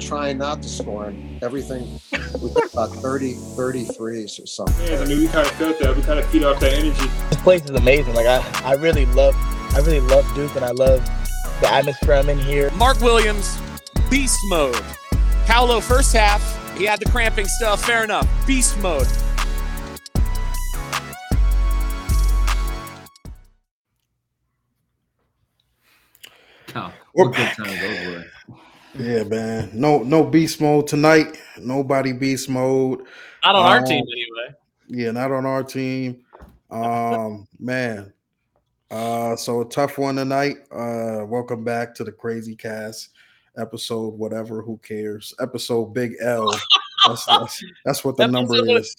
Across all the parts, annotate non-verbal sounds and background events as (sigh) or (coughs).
Trying not to score and everything. We hit about 30, 33s or something. yeah, I mean, we kind of felt that. We kind of feed off that energy. This place is amazing. Like I, I really love, I really love Duke, and I love the atmosphere I'm in here. Mark Williams, beast mode. Paolo, first half, he had the cramping stuff. Fair enough. Beast mode. Oh, what good time those were. Yeah, man. No, no beast mode tonight. Nobody beast mode. Not on our Um, team, anyway. Yeah, not on our team. Um, man. Uh, so a tough one tonight. Uh, welcome back to the Crazy Cast episode, whatever. Who cares? Episode Big L. That's that's, that's what the number is.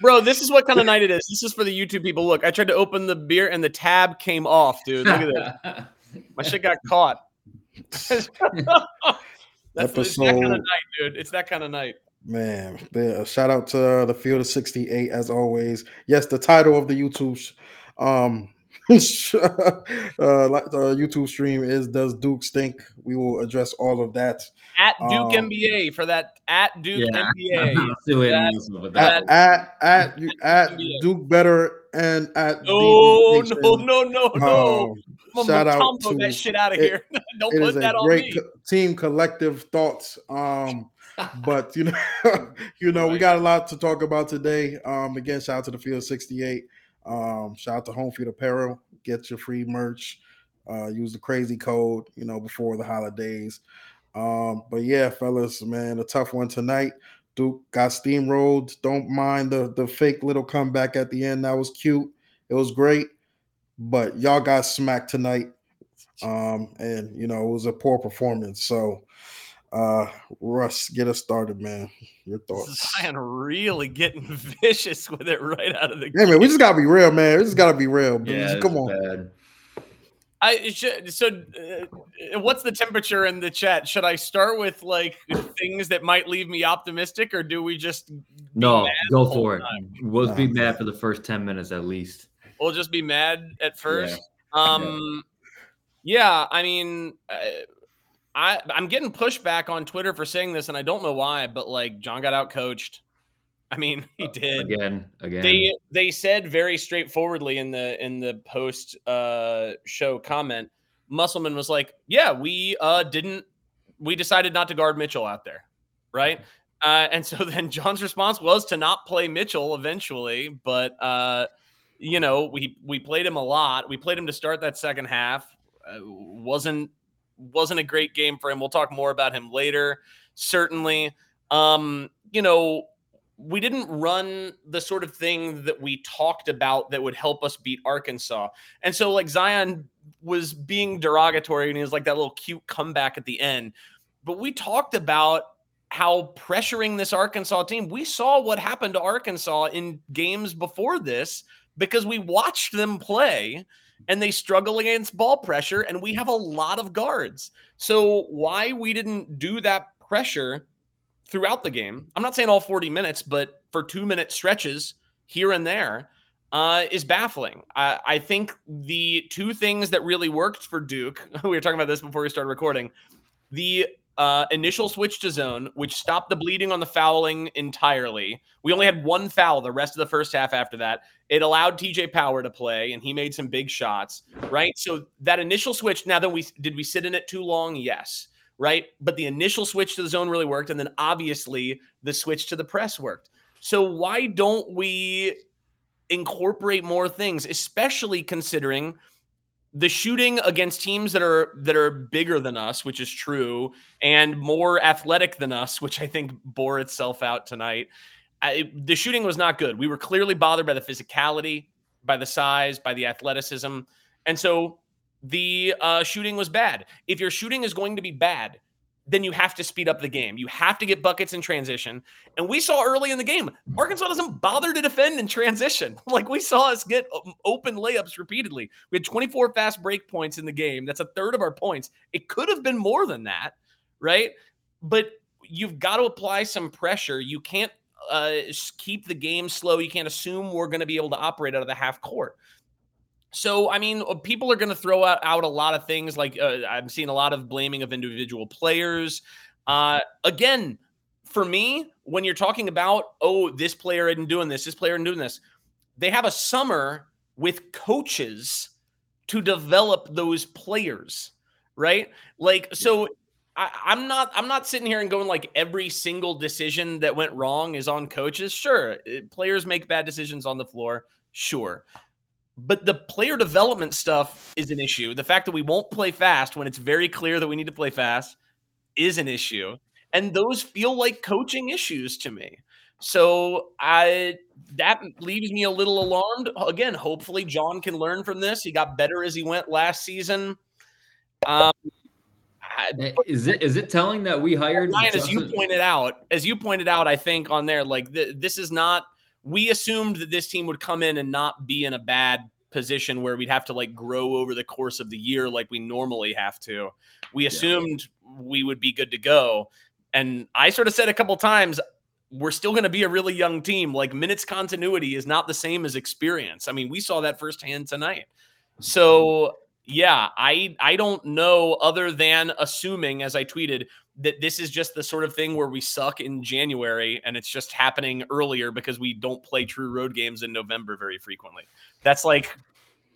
Bro, this is what kind of night it is. This is for the YouTube people. Look, I tried to open the beer and the tab came off, dude. Look at that. My shit got caught. (laughs) That's it's that kind of Episode- night, dude. It's that kind of night. Man, yeah, shout out to uh, the Field of 68 as always. Yes, the title of the YouTube um (laughs) uh, like the YouTube stream is Does Duke Stink? We will address all of that. At Duke Um, NBA for that at Duke Yeah. NBA. (laughs) I'm still waiting on That's- this one, but At at at, you- at Duke Better and at No, DB no, no, no, no. Um, shout out to that shit out of it- here. (laughs) Don't it put is a that on great me. co- team collective thoughts. Um, but you know, you know, we got a lot to talk about today. Um, again, shout out to the Field 68. Um, shout out to Home Field Apparel. Get your free merch. Uh, use the crazy code, you know, before the holidays. Um, but yeah, fellas, man, a tough one tonight. Duke got steamrolled. Don't mind the the fake little comeback at the end. That was cute. It was great. But y'all got smacked tonight. Um, and you know, it was a poor performance. So uh Russ, get us started, man. Your thoughts. (laughs) Zion really getting (laughs) vicious with it right out of the Yeah, man, we just gotta be real, man. We just gotta be real. dude. yeah, come on. bad. I it should, so uh, what's the temperature in the chat? Should I start with like things that might leave me optimistic, or do we just No, go for it. time. We'll be Nah. mad for the first ten minutes at least. we'll just be mad at first? Um, yeah, I mean, uh, I I'm getting pushback on Twitter for saying this, and I don't know why, but like Jon got out coached. I mean, (laughs) he did. Again, again. they they said very straightforwardly in the in the post uh show comment musselman was like yeah we uh didn't we decided not to guard mitchell out there right uh and so (laughs) then jon's response was to not play mitchell eventually but uh you know we we played him a lot we played him to start that second half uh, wasn't wasn't a great game for him we'll talk more about him later certainly um you know we didn't run the sort of thing that we talked about that would help us beat Arkansas. And so like Zion was being derogatory and he was like that little cute comeback at the end. But we talked about how pressuring this Arkansas team, we saw what happened to Arkansas in games before this because we watched them play and they struggle against ball pressure and we have a lot of guards. So why we didn't do that pressure throughout the game. I'm not saying all 40 minutes, but for two minute stretches here and there uh, is baffling. I, I think the two things that really worked for Duke, (laughs) we were talking about this before we started recording, the uh, initial switch to zone, which stopped the bleeding on the fouling entirely. We only had one foul the rest of the first half after that. It allowed TJ Power to play, and he made some big shots, right? So that initial switch, now that we did we sit in it too long? Yes right? But the initial switch to the zone really worked. And then obviously the switch to the press worked. So why don't we incorporate more things, especially considering the shooting against teams that are that are bigger than us, which is true, and more athletic than us, which I think bore itself out tonight. I, the shooting was not good. We were clearly bothered by the physicality, by the size, by the athleticism, and so the uh, shooting was bad. If your shooting is going to be bad, then you have to speed up the game. You have to get buckets in transition. And we saw early in the game, Arkansas doesn't bother to defend in transition. (laughs) Like we saw us get um, open layups repeatedly. We had 24 fast break points in the game. That's a third of our points. It could have been more than that, right? But you've got to apply some pressure. You can't uh, keep the game slow. You can't assume we're going to be able to operate out of the half court. So, I mean, uh, people are going to throw out, out a lot of things. Like uh, I'm seeing a lot of blaming of individual players. Uh, again, for me, when you're talking about, oh, this player isn't doing this, this player isn't doing this, they have a summer with coaches to develop those players, right? Like, so I, I'm not I'm not sitting here and going like every single decision that went wrong is on coaches. Sure, it, players make bad decisions on the floor. Sure. But the player development stuff is an issue. The fact that we won't play fast when it's very clear that we need to play fast is an issue. And those feel like coaching issues to me. So I that leaves me a little alarmed. Again, hopefully Jon can learn from this. He got better as he went last season. Um, is it is it telling that we hired Ryan, as you pointed out, as you pointed out, I think on there, like th- this is not we assumed that this team would come in and not be in a bad position where we'd have to like grow over the course of the year like we normally have to. We assumed yeah. we would be good to go. And I sort of said a couple times, we're still going to be a really young team. Like minutes continuity is not the same as experience. I mean, we saw that firsthand tonight. So yeah, I I don't know other than assuming, as I tweeted, that this is just the sort of thing where we suck in January and it's just happening earlier because we don't play true road games in November very frequently. That's like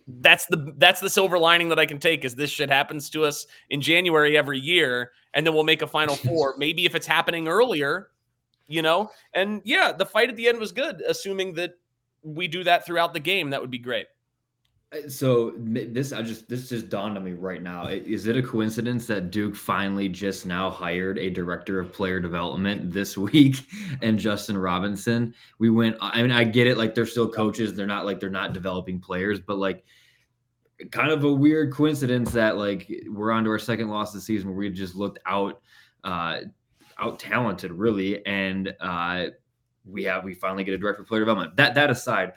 that's the that's the silver lining that I can take is this shit happens to us in January every year and then we'll make a final (laughs) four. Maybe if it's happening earlier, you know. And yeah, the fight at the end was good assuming that we do that throughout the game that would be great. So this I just this just dawned on me right now. Is it a coincidence that Duke finally just now hired a director of player development this week (laughs) and Justin Robinson? We went I mean I get it like they're still coaches, they're not like they're not developing players, but like kind of a weird coincidence that like we're on to our second loss of the season where we just looked out uh out talented really and uh we have we finally get a director of player development. That that aside,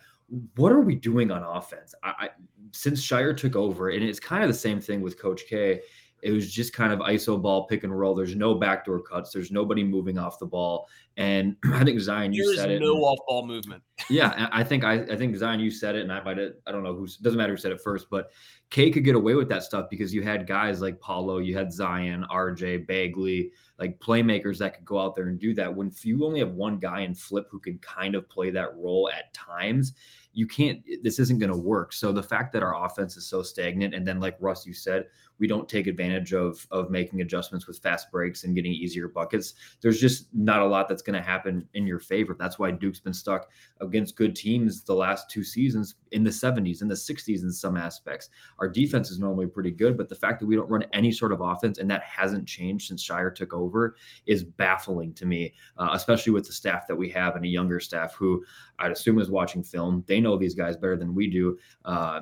what are we doing on offense? I, I, since Scheyer took over, and it's kind of the same thing with Coach K. It was just kind of ISO ball, pick and roll. There's no backdoor cuts. There's nobody moving off the ball. And (clears throat) I think Zion, you said it. No off ball movement. yeah, I think I, I think Zion, you said it, and I might have, I don't know who doesn't matter who said it first, but K could get away with that stuff because you had guys like Paolo, you had Zion, RJ, Bagley, like playmakers that could go out there and do that. When you only have one guy in flip who can kind of play that role at times, you can't this isn't going to work. So the fact that our offense is so stagnant and then like russ you said we don't take advantage of of making adjustments with fast breaks and getting easier buckets. There's just not a lot that's going to happen in your favor. That's why duke's been stuck against good teams the last two seasons in the 70s in the 60s in some aspects. Our defense is normally pretty good but the fact that we don't run any sort of offense and that hasn't changed since Scheyer took over is baffling to me uh, especially with the staff that we have and a younger staff who i'd assume is watching film. They know these guys better than we do. Uh,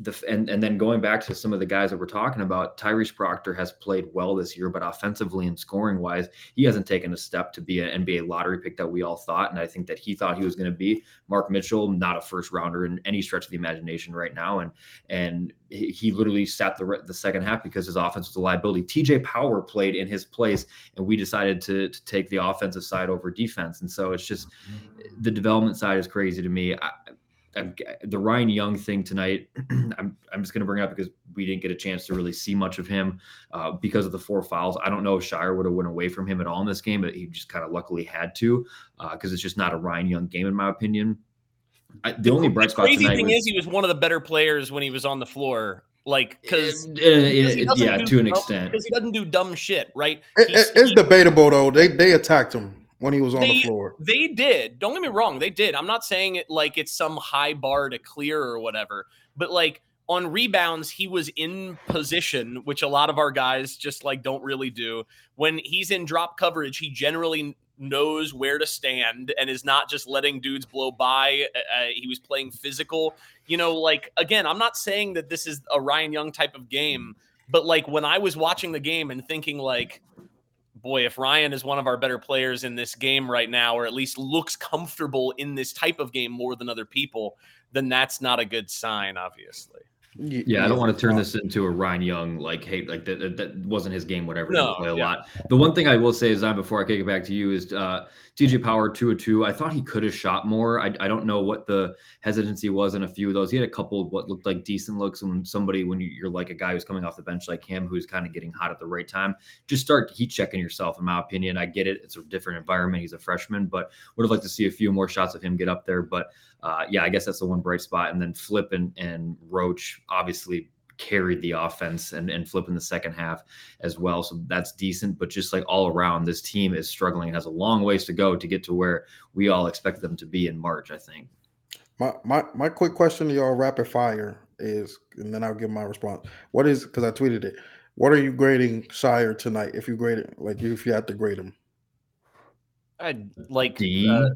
the and and then going back to some of the guys that we're talking about, Tyrese Proctor has played well this year, but offensively and scoring wise, he hasn't taken a step to be an NBA lottery pick that we all thought, and I think that he thought he was going to be. Mark Mitchell, not a first rounder in any stretch of the imagination right now, and and he literally sat the the second half because his offense was a liability. TJ Power played in his place, and we decided to to take the offensive side over defense, and so it's just mm-hmm. the development side is crazy to me. I, the Ryan Young thing tonight, (clears throat) I'm, I'm just going to bring up because we didn't get a chance to really see much of him uh, because of the four fouls. I don't know if Scheyer would have went away from him at all in this game, but he just kind of luckily had to because uh, it's just not a Ryan Young game in my opinion. I, the only bright spot crazy tonight thing was, is he was one of the better players when he was on the floor. Like, because uh, yeah, to an extent, because he doesn't do dumb shit, right? It, it's debatable though. They they attacked him when he was on they, the floor. They did. Don't get me wrong. They did. I'm not saying it like it's some high bar to clear or whatever, but like on rebounds, he was in position, which a lot of our guys just like don't really do. When he's in drop coverage, he generally knows where to stand and is not just letting dudes blow by. Uh, uh he was playing physical. You know, like again, I'm not saying that this is a Ryan Young type of game, but like when I was watching the game and thinking like boy, if Ryan is one of our better players in this game right now, or at least looks comfortable in this type of game more than other people, then that's not a good sign, obviously. Yeah, I don't want to turn this into a Ryan Young like hate like that. That, that wasn't his game. Whatever. No, play a yeah. lot. The one thing I will say is that before I kick it back to you is uh, TJ Power two or two. I thought he could have shot more. I, I don't know what the hesitancy was in a few of those. He had a couple of what looked like decent looks when somebody when you, you're like a guy who's coming off the bench like him who's kind of getting hot at the right time. Just start heat checking yourself. In my opinion, I get it. It's a different environment. He's a freshman, but would have liked to see a few more shots of him get up there. But uh, yeah, I guess that's the one bright spot. And then Flip and, and Roach obviously carried the offense and, and flip in the second half as well. So that's decent. But just like all around, this team is struggling and has a long ways to go to get to where we all expect them to be in March, I think. My my my quick question to y'all rapid fire is, and then I'll give my response. What is because I tweeted it. What are you grading Scheyer tonight? If you grade it, like if you had to grade him, I'd like D. uh,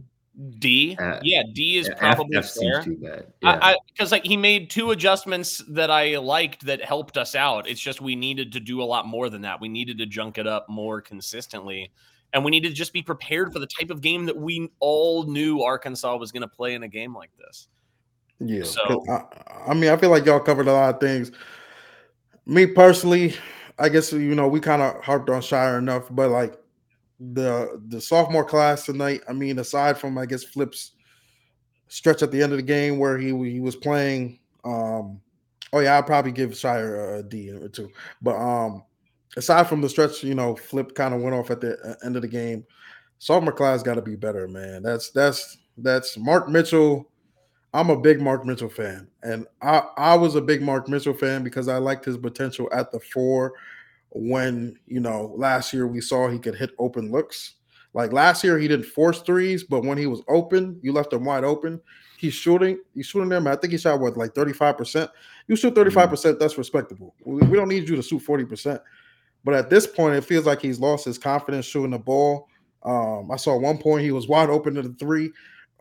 D. Uh, yeah, D is F- probably F seems fair. too bad. Yeah. I because like he made two adjustments that I liked that helped us out. It's just we needed to do a lot more than that. We needed to junk it up more consistently, and we needed to just be prepared for the type of game that we all knew Arkansas was going to play in a game like this. yeah. So- I, I mean, I feel like y'all covered a lot of things. Me personally, I guess you know we kind of harped on Scheyer enough, but like the the sophomore class tonight. I mean, aside from I guess Flip's stretch at the end of the game where he he was playing. Um, oh yeah, I'd probably give Scheyer a D or two. But um, aside from the stretch, you know, Flip kind of went off at the uh, end of the game. Sophomore class got to be better, man. That's that's that's Mark Mitchell. I'm a big Mark Mitchell fan, and I I was a big Mark Mitchell fan because I liked his potential at the four. When you know last year we saw he could hit open looks. Like last year he didn't force threes, but when he was open, you left him wide open. He's shooting. He's shooting them. I think he shot what like 35 percent. You shoot 35 percent. That's respectable. We, we don't need you to shoot 40 percent. But at this point, it feels like he's lost his confidence shooting the ball. Um, I saw one point he was wide open to the three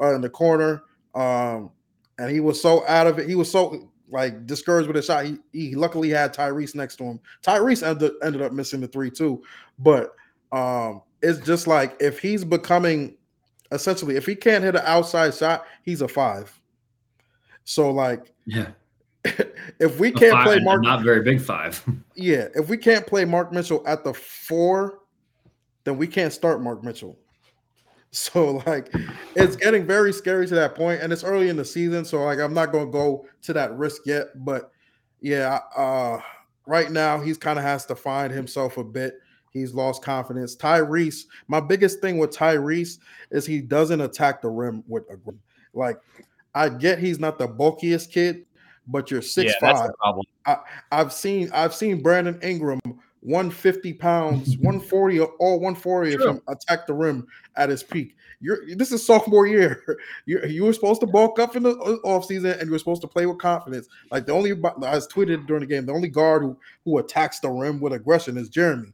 uh, in the corner, um, and he was so out of it. He was so like discouraged with a shot. He, he luckily had Tyrese next to him. Tyrese ended, ended up missing the three too, but um, it's just like if he's becoming essentially if he can't hit an outside shot, he's a five. So like yeah. (laughs) if we can't play Mark, not very big five. yeah, if we can't play Mark Mitchell at the four, then we can't start Mark Mitchell. (laughs) So like it's getting very scary to that point, and it's early in the season, so like I'm not gonna go to that risk yet. But yeah, uh right now he's kind of has to find himself a bit. He's lost confidence. Tyrese, my biggest thing with Tyrese is he doesn't attack the rim with a grip. Like I get he's not the bulkiest kid, but you're six yeah, that's five. the problem. I've seen I've seen Brandon Ingram 150 pounds, (laughs) 140 or 140 if True. him attack the rim at his peak. You're this is sophomore year. (laughs) You you were supposed to bulk up in the uh, offseason and you were supposed to play with confidence. Like the only I was tweeted during the game, the only guard who who attacks the rim with aggression is Jeremy.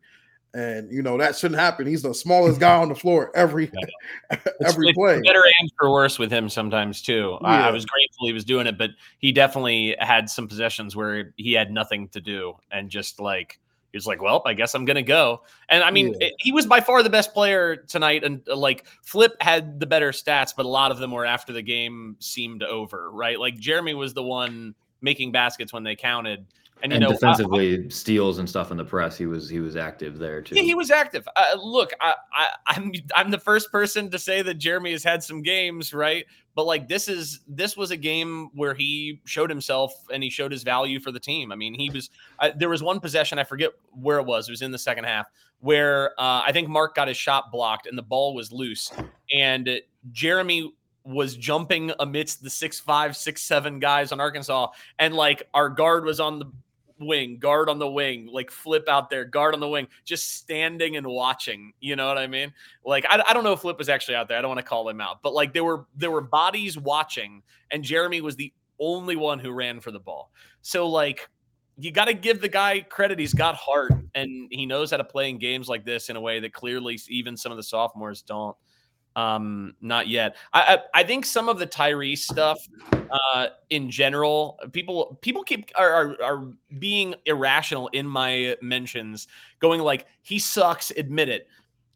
And you know that shouldn't happen. He's the smallest guy on the floor every (laughs) every it's play. For better and for worse with him sometimes too. I, I was grateful he was doing it, but he definitely had some possessions where he had nothing to do and just like he was like, "Well, I guess I'm gonna go." And I mean, Yeah. it- he was by far the best player tonight, and uh, like Flip had the better stats, but a lot of them were after the game seemed over. Right, like Jeremy was the one making baskets when they counted, and you and know, I- defensively, steals and stuff in the press. He was he was active there too. yeah, he was active. Uh, look, I, I, I'm I'm the first person to say that Jeremy has had some games, right? But like this is this was a game where he showed himself and he showed his value for the team. I mean, he was I, there was one possession I forget where it was. It was in the second half where uh, I think Mark got his shot blocked and the ball was loose, and Jeremy was jumping amidst the six five six seven guys on Arkansas, and like our guard was on the wing, guard on the wing, like flip out there, guard on the wing, just standing and watching. You know what I mean? Like I, I don't know if Flip was actually out there. I don't want to call him out, but like there were there were bodies watching, and Jeremy was the only one who ran for the ball. So like you got to give the guy credit. He's got heart, and he knows how to play in games like this in a way that clearly even some of the sophomores don't. Um, not yet. I I, I think some of the Tyrese stuff uh, in general, people people keep are, are are being irrational in my mentions, going like he sucks, admit it.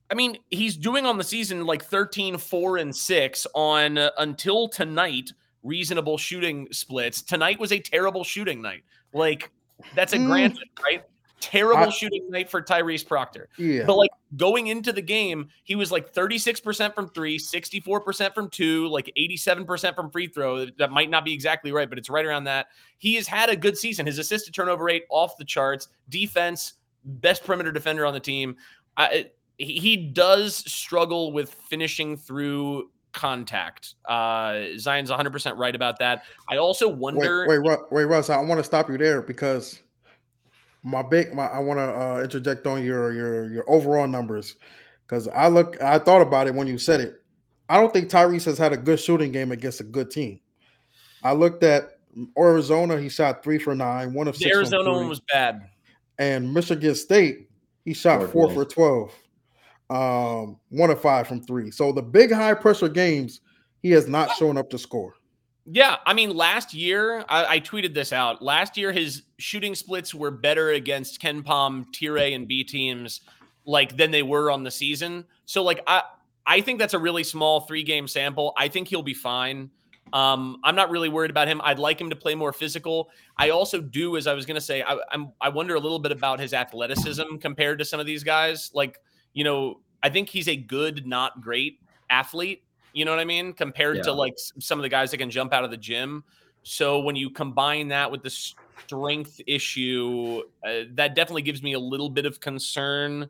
I mean, he's doing on the season like 13, 4, and 6 on uh, until tonight reasonable shooting splits. Tonight was a terrible shooting night. Like, that's a Mm. granted, right? Terrible I- shooting night for Tyrese Proctor. Yeah. But like going into the game, he was like 36% from three, 64% from two, like 87% from free throw. That might not be exactly right, but it's right around that. He has had a good season. His assist to turnover rate off the charts, defense, best perimeter defender on the team. I, he does struggle with finishing through contact. Uh, Zion's 100% right about that. I also wonder. wait, Ru- wait, Russ. I want to stop you there because my big, my I want to uh, interject on your your your overall numbers because I look, I thought about it when you said it. I don't think Tyrese has had a good shooting game against a good team. I looked at Arizona. He shot three for nine, one of the six. from Arizona one was bad. and Michigan State, he shot Four four twelve. for twelve, um, one of five from three. So the big high pressure games, he has not shown up to score. Yeah, I mean, last year I, I tweeted this out. Last year, his shooting splits were better against KenPom, Tier A, and B teams, like than they were on the season. So, like, I I think that's a really small three game sample. I think he'll be fine. Um, I'm not really worried about him. I'd like him to play more physical. I also do, as I was to say, I, I'm I wonder a little bit about his athleticism compared to some of these guys. Like, you know, I think he's a good, not great athlete. You know what I mean? Compared to like some of the guys that can jump out of the gym. So when you combine that with the strength issue, uh, that definitely gives me a little bit of concern.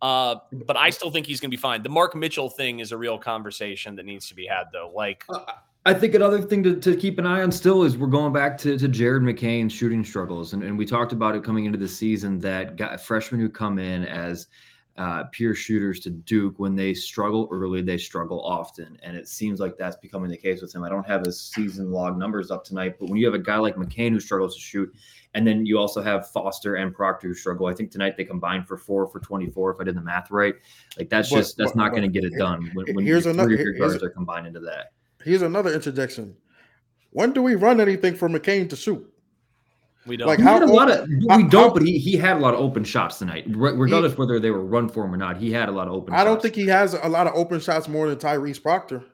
Uh, but I still think he's going to be fine. The Mark Mitchell thing is a real conversation that needs to be had, though. Like, Uh, I think another thing to, to keep an eye on still is we're going back to, to Jared McCain's shooting struggles. And, and we talked about it coming into the season that got freshmen who come in as uh, pure shooters to Duke, when they struggle early, they struggle often. And it seems like that's becoming the case with him. I don't have his season log numbers up tonight, but when you have a guy like McCain who struggles to shoot, and then you also have Foster and Proctor who struggle. I think tonight they combined for four for 24, if I did the math right. Like that's But- just, that's but- not going to get it here- done when, when here's another- three of your here's- guards are combined into that. Here's another interjection. When do we run anything for McCain to shoot? We don't. Like He how had a lot of how- we don't, how- but he, he had a lot of open shots tonight, re- regardless whether they were run for him or not. He had a lot of open. I don't shots. think he has a lot of open shots more than Tyrese Proctor.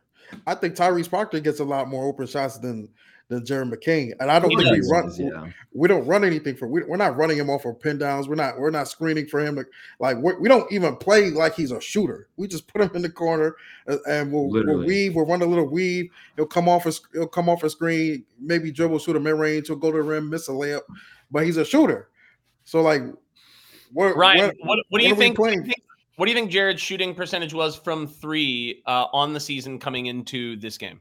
I think Tyrese Proctor gets a lot more open shots than than Jared McCain, and I don't He think we does, run. Yeah. We don't run anything for. We, we're not running him off of pin downs. We're not. We're not screening for him. Like we're, we don't even play like he's a shooter. We just put him in the corner and we'll, we'll weave. We'll run a little weave. He'll come off. A, he'll come off a screen. Maybe dribble, shoot a mid range. He'll go to the rim, miss a layup, but he's a shooter. So like, what Ryan, what- what, what do what you think? What do you think, what do you think Jared's shooting percentage was from three uh, on the season coming into this game?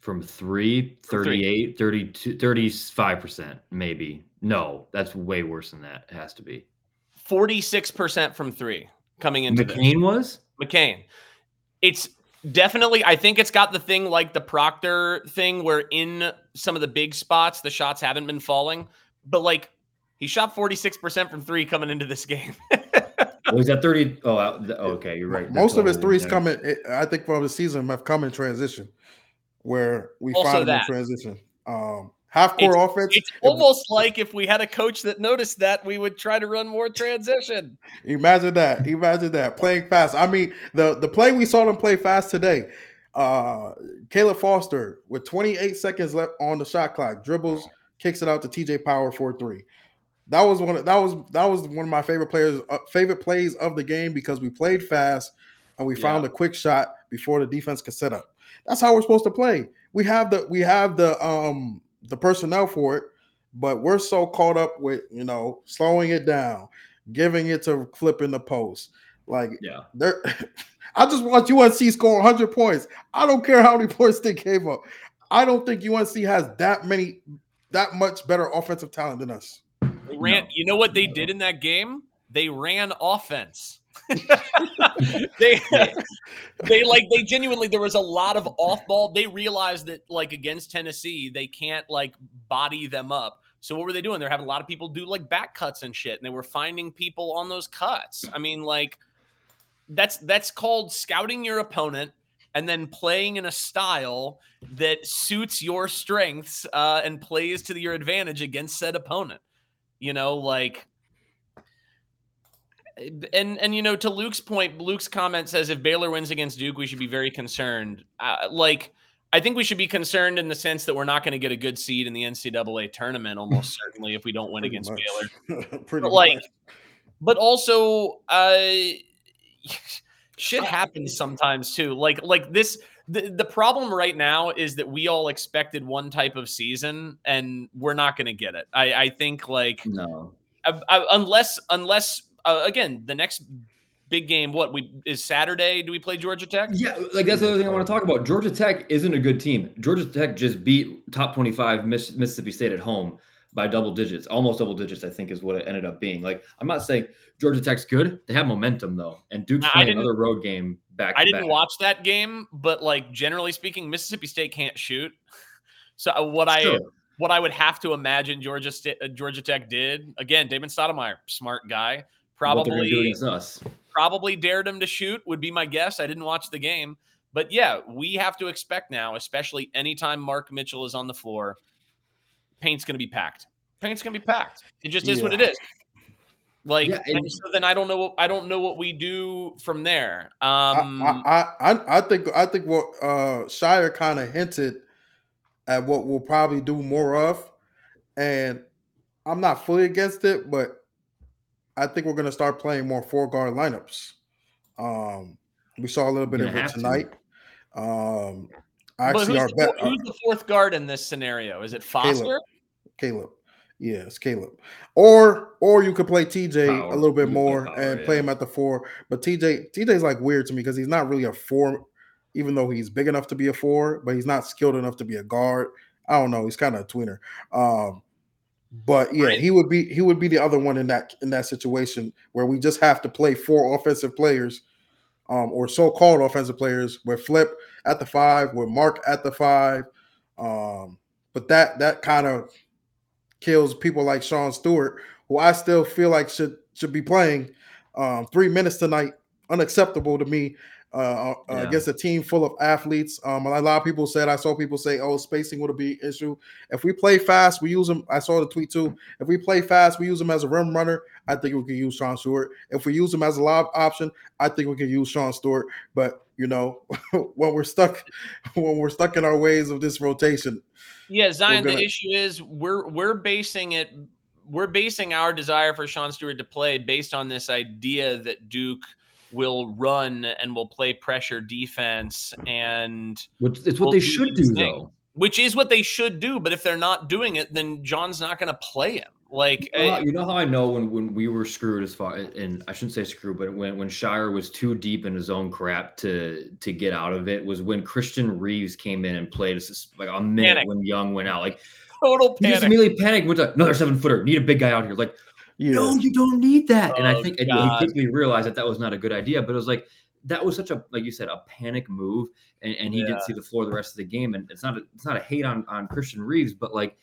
From three, From three. 38, 32, 35%, maybe. No, that's way worse than that. It has to be. 46% from three coming into this. McCain was? McCain. It's definitely, I think it's got the thing like the Proctor thing where in some of the big spots, the shots haven't been falling. But like he shot 46% from three coming into this game. Was that 30? Oh, okay, you're right. Most of his threes coming. Eh, I think from the season have come in transition, where we Also find that. in transition. Um, half court offense. it's if- almost like if we had a coach that noticed that, we would try to run more transition. Imagine that. Imagine that playing fast. I mean, the the play we saw them play fast today. Uh, Caleb Foster with 28 seconds left on the shot clock, dribbles, kicks it out to TJ Power for three. That was one. Of, that was that was one of my favorite players, uh, favorite plays of the game because we played fast and we found a quick shot before the defense could set up. That's how we're supposed to play. We have the we have the um the personnel for it, but we're so caught up with you know slowing it down, giving it to flip in the post. Like Yeah. there, (laughs) I just want UNC score 100 points. I don't care how many (laughs) points they gave up. I don't think UNC has that many, that much better offensive talent than us. They ran, No. you know what they did in that game? They ran offense. (laughs) they (laughs) they like they genuinely there was a lot of off ball. They realized that like against Tennessee, they can't like body them up. So what were they doing? They're having a lot of people do like back cuts and shit, and they were finding people on those cuts. I mean, like that's that's called scouting your opponent and then playing in a style that suits your strengths uh, and plays to your advantage against said opponent. You know, like and and you know to Luke's point, Luke's comment says if Baylor wins against Duke, we should be very concerned. Uh, like I think we should be concerned in the sense that we're not going to get a good seed in the NCAA tournament, almost (laughs) certainly if we don't win Pretty against much. Baylor. (laughs) Pretty But like, much. but also, uh, (laughs) shit happens sometimes too. Like like this. The, the problem right now is that we all expected one type of season, and we're not going to get it. I, I think like No. I, I, unless unless uh, again the next big game what we is Saturday do we play Georgia Tech? Yeah, like that's the other thing I want to talk about. Georgia Tech isn't a good team. Georgia Tech just beat top 25 Miss, Mississippi State at home by double digits, almost double digits, I think is what it ended up being. Like, I'm not saying Georgia Tech's good. They have momentum though. And Duke's I playing another road game back. I didn't back. watch that game, but like generally speaking, Mississippi State can't shoot. (laughs) So uh, what I Sure. what I would have to imagine Georgia State, uh, Georgia Tech did again. Damon Stoudamire, smart guy, What they're gonna probably us. probably dared him to shoot would be my guess. I didn't watch the game, but yeah, we have to expect now, especially anytime Mark Mitchell is on the floor, paint's going to be packed. Paint's going to be packed. It just is what it is. Like, Yeah, and so then I don't know. What, I don't know what we do from there. I- Um, I, I, I, I think I think what uh, Scheyer kind of hinted at what we'll probably do more of, and I'm not fully against it, but I think we're going to start playing more four guard lineups. Um, we saw a little bit of it have to. tonight. Um, but actually, who's, our the, bet, four- who's the fourth guard in this scenario? Is it Foster? Caleb. Yeah, it's Caleb. Or or you could play TJ Power. a little bit more power, and yeah. play him at the four. But TJ TJ's like weird to me because he's not really a four, even though he's big enough to be a four, but he's not skilled enough to be a guard. I don't know. He's kind of a tweener. Um, but yeah, Right. he would be he would be the other one in that in that situation where we just have to play four offensive players, um, or so-called offensive players with Flip at the five, with Mark at the five. Um, but that that kind of kills people like Sean Stewart, who I still feel like should should be playing um, three minutes tonight. Unacceptable to me uh, uh, Yeah. against a team full of athletes. Um, a lot of people said I saw people say, "Oh, spacing would be an issue." If we play fast, we use them. I saw the tweet too. If we play fast, we use him as a rim runner. I think we can use Sean Stewart. If we use him as a lob option, I think we can use Sean Stewart. But you know, (laughs) when we're stuck, (laughs) when we're stuck in our ways of this rotation, Yeah, Zion. gonna- The issue is we're we're basing it. We're basing our desire for Sean Stewart to play based on this idea that Duke will run and will play pressure defense, and Which it's what they should do things. though. which is what they should do. But if they're not doing it, then Jon's not going to play him. Like, You know, how, eh, you know how I know when, when we were screwed as far and I shouldn't say screwed, but when when Scheyer was too deep in his own crap to to get out of it was when Christian Reeves came in and played like a minute Panic. when Young went out. Like total he just panic. immediately panicked, went to another seven footer, need a big guy out here. Like, yeah, no, you don't need that. and I Oh, think and he quickly realized that that was not a good idea. But it was like that was such a like you said a panic move, and, and he Yeah. didn't see the floor the rest of the game. And it's not a, it's not a hate on on Christian Reeves, but like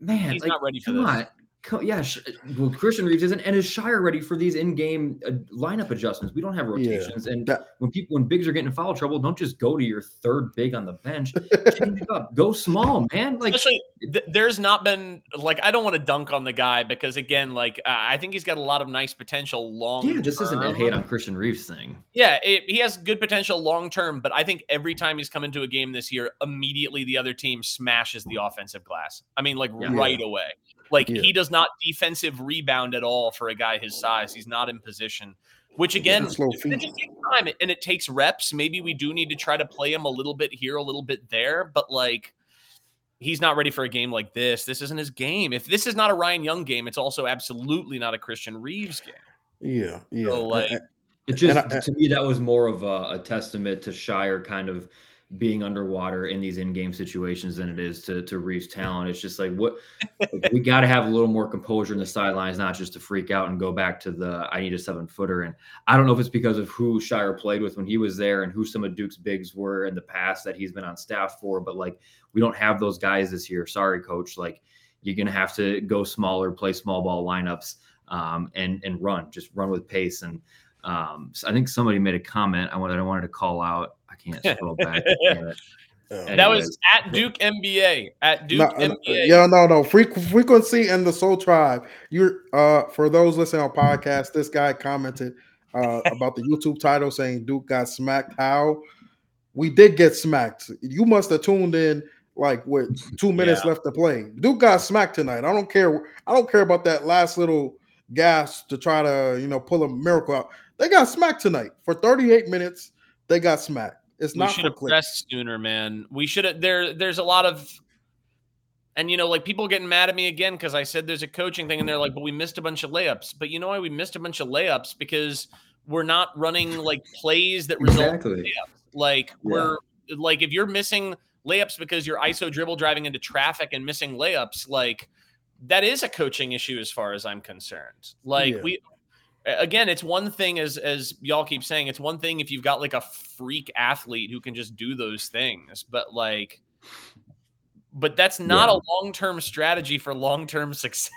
man, He's like, not ready for this. on. Co- Yeah, well, Christian Reeves isn't, and is Scheyer ready for these in-game uh, lineup adjustments? We don't have Yeah, rotations, and that- when people when bigs are getting in foul trouble, don't just go to your third big on the bench. (laughs) Change it up, go small, man. Like Especially, th- there's not been like I don't want to dunk on the guy because again, like uh, I think he's got a lot of nice potential long. yeah, this isn't a hate on Christian Reeves thing. Yeah, it, he has good potential long term, but I think every time he's come into a game this year, immediately the other team smashes the offensive glass. I mean, like Yeah. right away. Like Yeah. he does not defensive rebound at all for a guy his size. He's not in position, which again, it just takes time and it takes reps. Maybe we do need to try to play him a little bit here, a little bit there, but like he's not ready for a game like this. This isn't his game. If this is not a Ryan Young game, it's also absolutely not a Christian Reeves game. yeah, yeah. So, like, And- It just I- to me that was more of a, a testament to Scheyer kind of being underwater in these in-game situations than it is to to Reeves' talent. It's just like what (laughs) like, we got to have a little more composure in the sidelines, not just to freak out and go back to the I need a seven footer. And I don't know if it's because of who Scheyer played with when he was there and who some of Duke's bigs were in the past that he's been on staff for, but like we don't have those guys this year. Sorry, coach. Like you're gonna have to go smaller, play small ball lineups, um, and and run, just run with pace and. Um, so I think somebody made a comment I wanted I wanted to call out. I can't scroll back. (laughs) (laughs) damn it. Yeah. That was at Duke MBA. At Duke No, MBA. yeah, no, no. Frequ- frequency and the Soul Tribe. You're uh for those listening on podcast, this guy commented uh (laughs) about the YouTube title saying Duke got smacked. How we did get smacked. You must have tuned in like with two minutes left to play. Duke got smacked tonight. I don't care. I don't care about that last little gas to try to you know pull a miracle out. They got smacked tonight for 38 minutes. They got smacked. It's we not should for have pressed sooner, man. We should have. There, there's a lot of, and you know, like people getting mad at me again because I said there's a coaching thing, and they're like, "But we missed a bunch of layups." But you know why we missed a bunch of layups? Because we're not running like plays that result. in Exactly. layups. Like we're like if you're missing layups because you're ISO dribble driving into traffic and missing layups, like that is a coaching issue as far as I'm concerned. Like Yeah. we again, it's one thing as as y'all keep saying, it's one thing if you've got like a freak athlete who can just do those things, but like but that's not Yeah. a long-term strategy for long-term (laughs) success.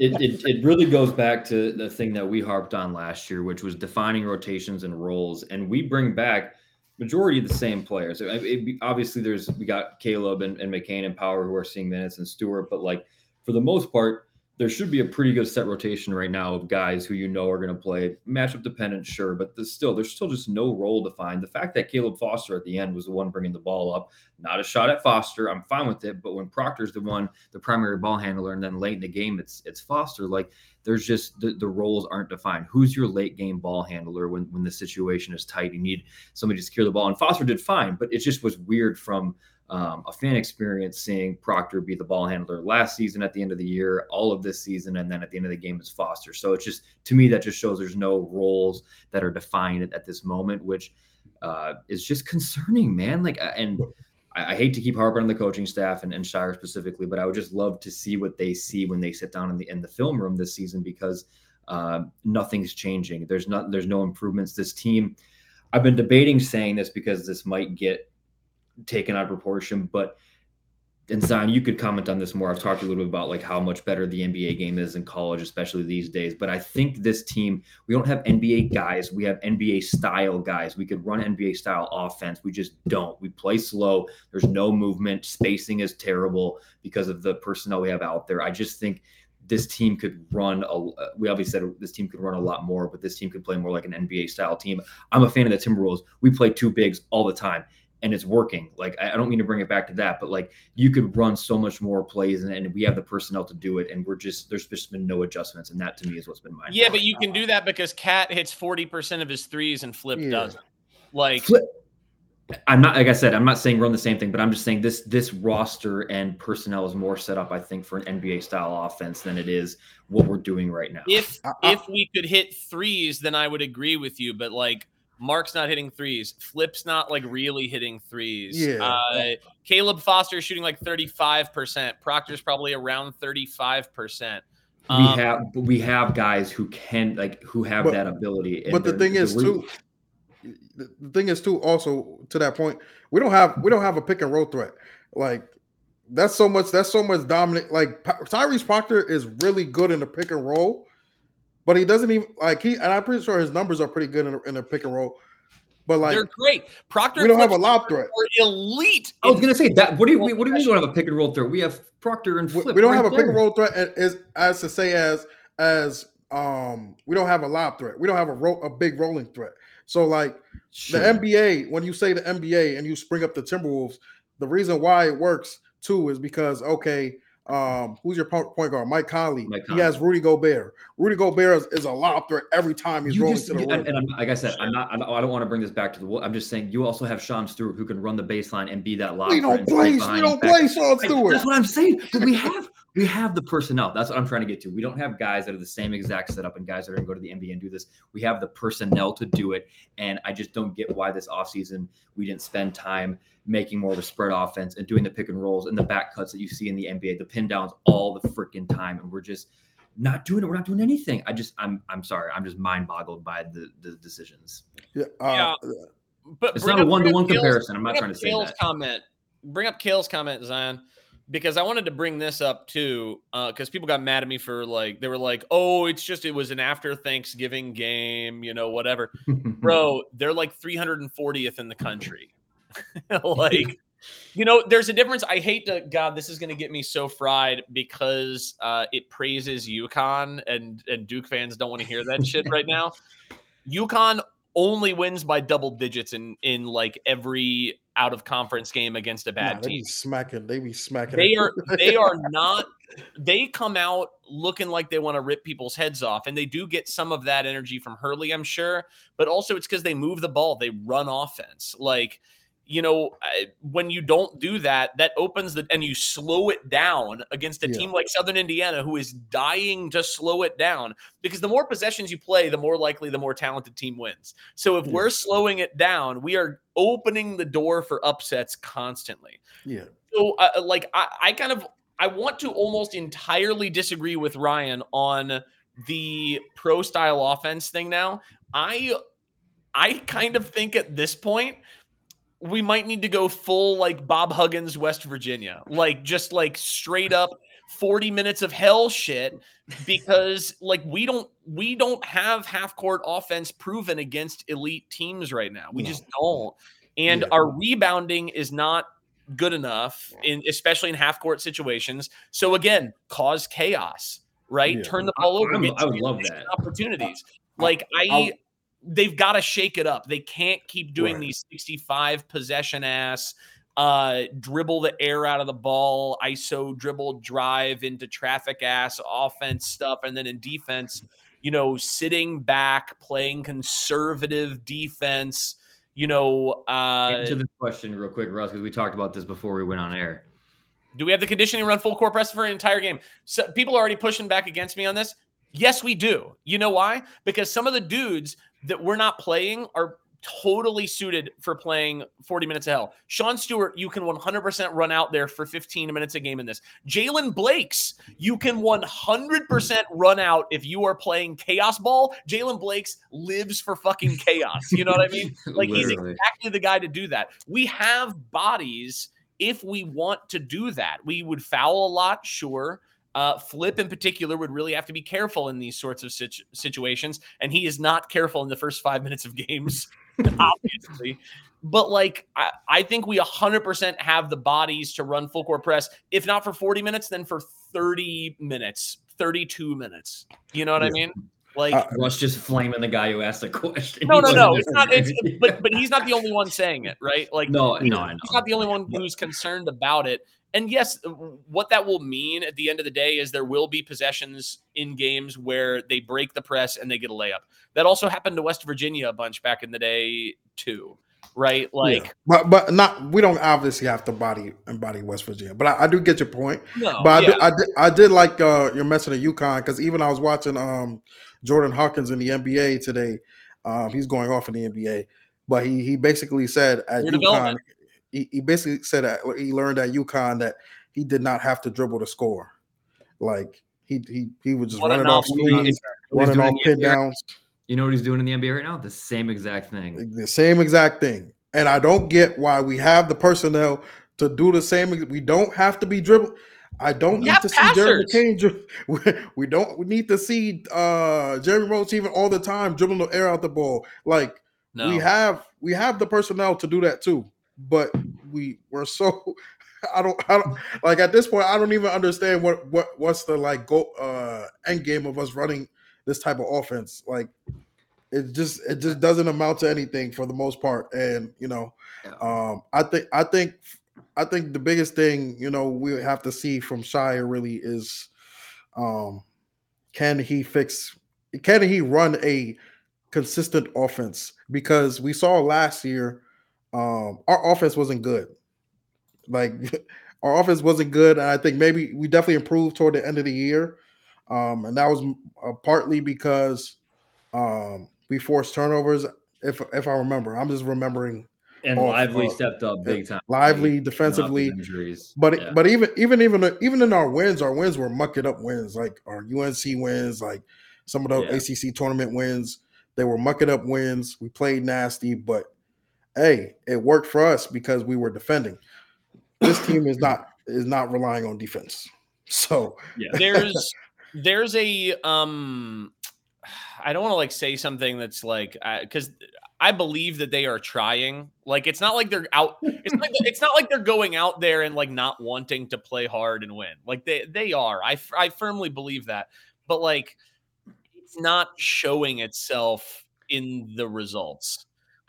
it, it, it really goes back to the thing that we harped on last year, which was defining rotations and roles. And we bring back majority of the same players. It- it- obviously, there's we got Caleb and, and McCain and Power who are seeing minutes and Stewart, but like for the most part, there should be a pretty good set rotation right now of guys who you know are going to play matchup dependent, sure, but there's still there's still just no role defined. The fact that Caleb Foster at the end was the one bringing the ball up, not a shot at Foster, I'm fine with it. But when Proctor's the one, the primary ball handler, and then late in the game it's it's Foster, like there's just the, the roles aren't defined. Who's your late game ball handler when when the situation is tight? You need somebody to secure the ball, and Foster did fine, but it just was weird from um, a fan experience seeing Proctor be the ball handler last season at the end of the year, all of this season, and then at the end of the game is Foster. So it's just to me that just shows there's no roles that are defined at, this moment, which uh, is just concerning, man. Like, uh, and I, I hate to keep harping on the coaching staff and, and Scheyer specifically, but I would just love to see what they see when they sit down in the in the film room this season because uh, nothing's changing. There's not there's no improvements. This team, I've been debating saying this because this might get taken out of proportion, but and Zion, you could comment on this more. I've talked a little bit about like how much better the NBA game is in college, especially these days. But I think this team, we don't have NBA guys. We have NBA style guys. We could run NBA style offense. We just don't. We play slow. There's no movement. Spacing is terrible because of the personnel we have out there. I just think this team could run a we obviously said this team could run a lot more, but this team could play more like an NBA style team. I'm a fan of the Timberwolves. We play two bigs all the time and it's working. Like I I don't mean to bring it back to that, but like you could run so much more plays and, and we have the personnel to do it. And we're just there's just been no adjustments. And that to me is what's been my yeah, but you can do that because KAT hits 40% of his threes and Flip Yeah. doesn't. Like Flip. I'm not like I said, I'm not saying run the same thing, but I'm just saying this this roster and personnel is more set up, I think, for an NBA style offense than it is what we're doing right now. if I- I- if we could hit threes, then I would agree with you. But like Mark's not hitting threes, Flip's not like really hitting threes. Yeah. Uh, Caleb Foster shooting like thirty five percent. Proctor's probably around thirty five percent. we Um, have we have guys who can like who have But- that ability. but the they're- thing is re- too the the thing is too also to that point we don't have we don't have a pick and roll threat like that's so much that's so much dominant like Pa- Tyrese Proctor is really good in the pick and roll but he doesn't even like he and I'm pretty sure his numbers are pretty good in a, in a pick and roll but like they're great. Proctor. we don't have a Flip lob threat are elite. I was gonna say that. What do you what do you mean you don't have a pick and roll threat? We have Proctor and we, Flip. we don't right have a pick and roll threat a- as as to say as as um we don't have a lob threat we don't have a ro- a big rolling threat so like Sure. The NBA, when you say the NBA and you spring up the Timberwolves, the reason why it works too is because okay, um, who's your point guard? Mike Conley. Mike He has Rudy Gobert. Rudy Gobert is, is a lob threat every time he's You rolling just, to the and, rim. and I'm, like I said, I'm not. I don't, want to bring this back to the. I'm just saying you also have Sean Stewart who can run the baseline and be that lob. we don't play. We don't back. play Sean Stewart. That's what I'm saying. Do we have we have the personnel. That's what I'm trying to get to. We don't have guys that are the same exact setup and guys that are going to go to the NBA and do this. We have the personnel to do it. And I just don't get why this offseason we didn't spend time making more of a spread offense and doing the pick and rolls and the back cuts that you see in the NBA, the pin downs all the freaking time. And we're just not doing it. We're not doing anything. I just I'm I'm sorry. I'm just mind boggled by the the decisions. Yeah, uh, But It's bring not a up- one to one comparison. I'm not trying to say Kale's that. comment. Bring up Kale's comment, Zion, because I wanted to bring this up too. Because people got mad at me for like they were like, "Oh, it's just it was an after Thanksgiving game, you know, whatever." (laughs) Bro, they're like 340th in the country. (laughs) (laughs) like You know, there's a difference. I hate to God, this is going to get me so fried because uh, it praises UConn and and Duke fans don't want to hear that shit right now. UConn only wins by double digits in in like every out of conference game against a bad Nah, they team. be smacking. They be smacking. They are they (laughs) are not they come out looking like they want to rip people's heads off and they do get some of that energy from Hurley I'm sure but also it's cuz they move the ball they run offense like you know when you don't do that that opens the and you slow it down against a Yeah. team like Southern Indiana who is dying to slow it down because the more possessions you play the more likely the more talented team wins so if Yeah. we're slowing it down we are opening the door for upsets constantly yeah. so uh, like I, I kind of I want to almost entirely disagree with Ryan on the pro style offense thing now. I I kind of think at this point we might need to go full like Bob Huggins West Virginia. Like just like straight up 40 minutes of hell shit because (laughs) like we don't we don't have half court offense proven against elite teams right now. We No. just don't. And Yeah. our rebounding is not good enough in especially in half court situations. So again, cause chaos, right? Yeah. Turn the ball over. I'm- I would love that. opportunities. Like I they've got to shake it up. They can't keep doing Right. these 65 possession ass uh dribble the air out of the ball, ISO dribble drive into traffic ass offense stuff and then in defense, you know, sitting back, playing conservative defense, you know, uh Answer this question real quick, Russ, because we talked about this before we went on air. do we have the conditioning run full court press for an entire game? So people are already pushing back against me on this. Yes, we do. You know why? Because some of the dudes that we're not playing are totally suited for playing 40 minutes of hell. Sean Stewart, you can 100% run out there for 15 minutes a game in this. Jaylen Blakes, you can 100% run out if you are playing chaos ball. Jaylen Blakes lives for fucking chaos. You know what I mean? (laughs) Like he's exactly the guy to do that. We have bodies if we want to do that. We would foul a lot, sure. Uh, Flip in particular would really have to be careful in these sorts of situ- situations, and he is not careful in the first five minutes of games, (laughs) obviously. But like, I, I think we 100% have the bodies to run full court press. If not for 40 minutes, then for 30 minutes, 32 minutes. You know what I mean? Like, Uh, Russ just flaming the guy who asked the (laughs) question. no, He no, wasn't no. (laughs) It's not. It's but but he's not the only one saying it, right? Like no, no, I know. he's not the only one who's concerned about it. And yes, what that will mean at the end of the day is there will be possessions in games where they break the press and they get a layup. That also happened to West Virginia a bunch back in the day too, right? Like yeah. but but not we don't obviously have to body embody West Virginia, but I, I do get your point. no, But I, yeah. did, I did I did like uh, your mention of UConn because even I was watching um, Jordan Hawkins in the NBA today. Um, he's going off in the NBA, but he he basically said at Your UConn. He, he basically said that he learned at UConn that he did not have to dribble to score. Like he he he was just What a running off novel screens, He's running off pin downs. You know what he's doing in the NBA right now? The same exact thing. The same exact thing. And I don't get why we have the personnel to do the same. We don't have to be dribble. I don't We need have to see Jeremy passers. Kane. (laughs) We, we don't we need to see uh Jeremy Roach even all the time dribbling the air out the ball. Like no. we have we have the personnel to do that too. But we we're so (laughs) I don't I don't like at this point I don't even understand what what what's the like go uh end game of us running this type of offense. Like it just it just doesn't amount to anything for the most part. And you know, um I think I think I think the biggest thing, you know, we have to see from Scheyer really is um can he fix can he run a consistent offense? Because we saw last year um our offense wasn't good. Like (laughs) our offense wasn't good, and I think maybe we definitely improved toward the end of the year. Um, and that was uh, partly because um, we forced turnovers. If if I remember, I'm just remembering And Lively stepped up big time. lively defensively. Injuries. But Yeah. but even even even even in our wins, our wins were mucking up wins, like our UNC wins, like some of the Yeah. ACC tournament wins. They were mucking up wins. We played nasty, but hey, it worked for us because we were defending. This team is not is not relying on defense. So yeah. (laughs) there's there's a um i don't want to like say something that's like because I believe that they are trying. Like it's not like they're out. It's like it's not like they're going out there and like not wanting to play hard and win. Like they they are. I I firmly believe that. But like it's not showing itself in the results.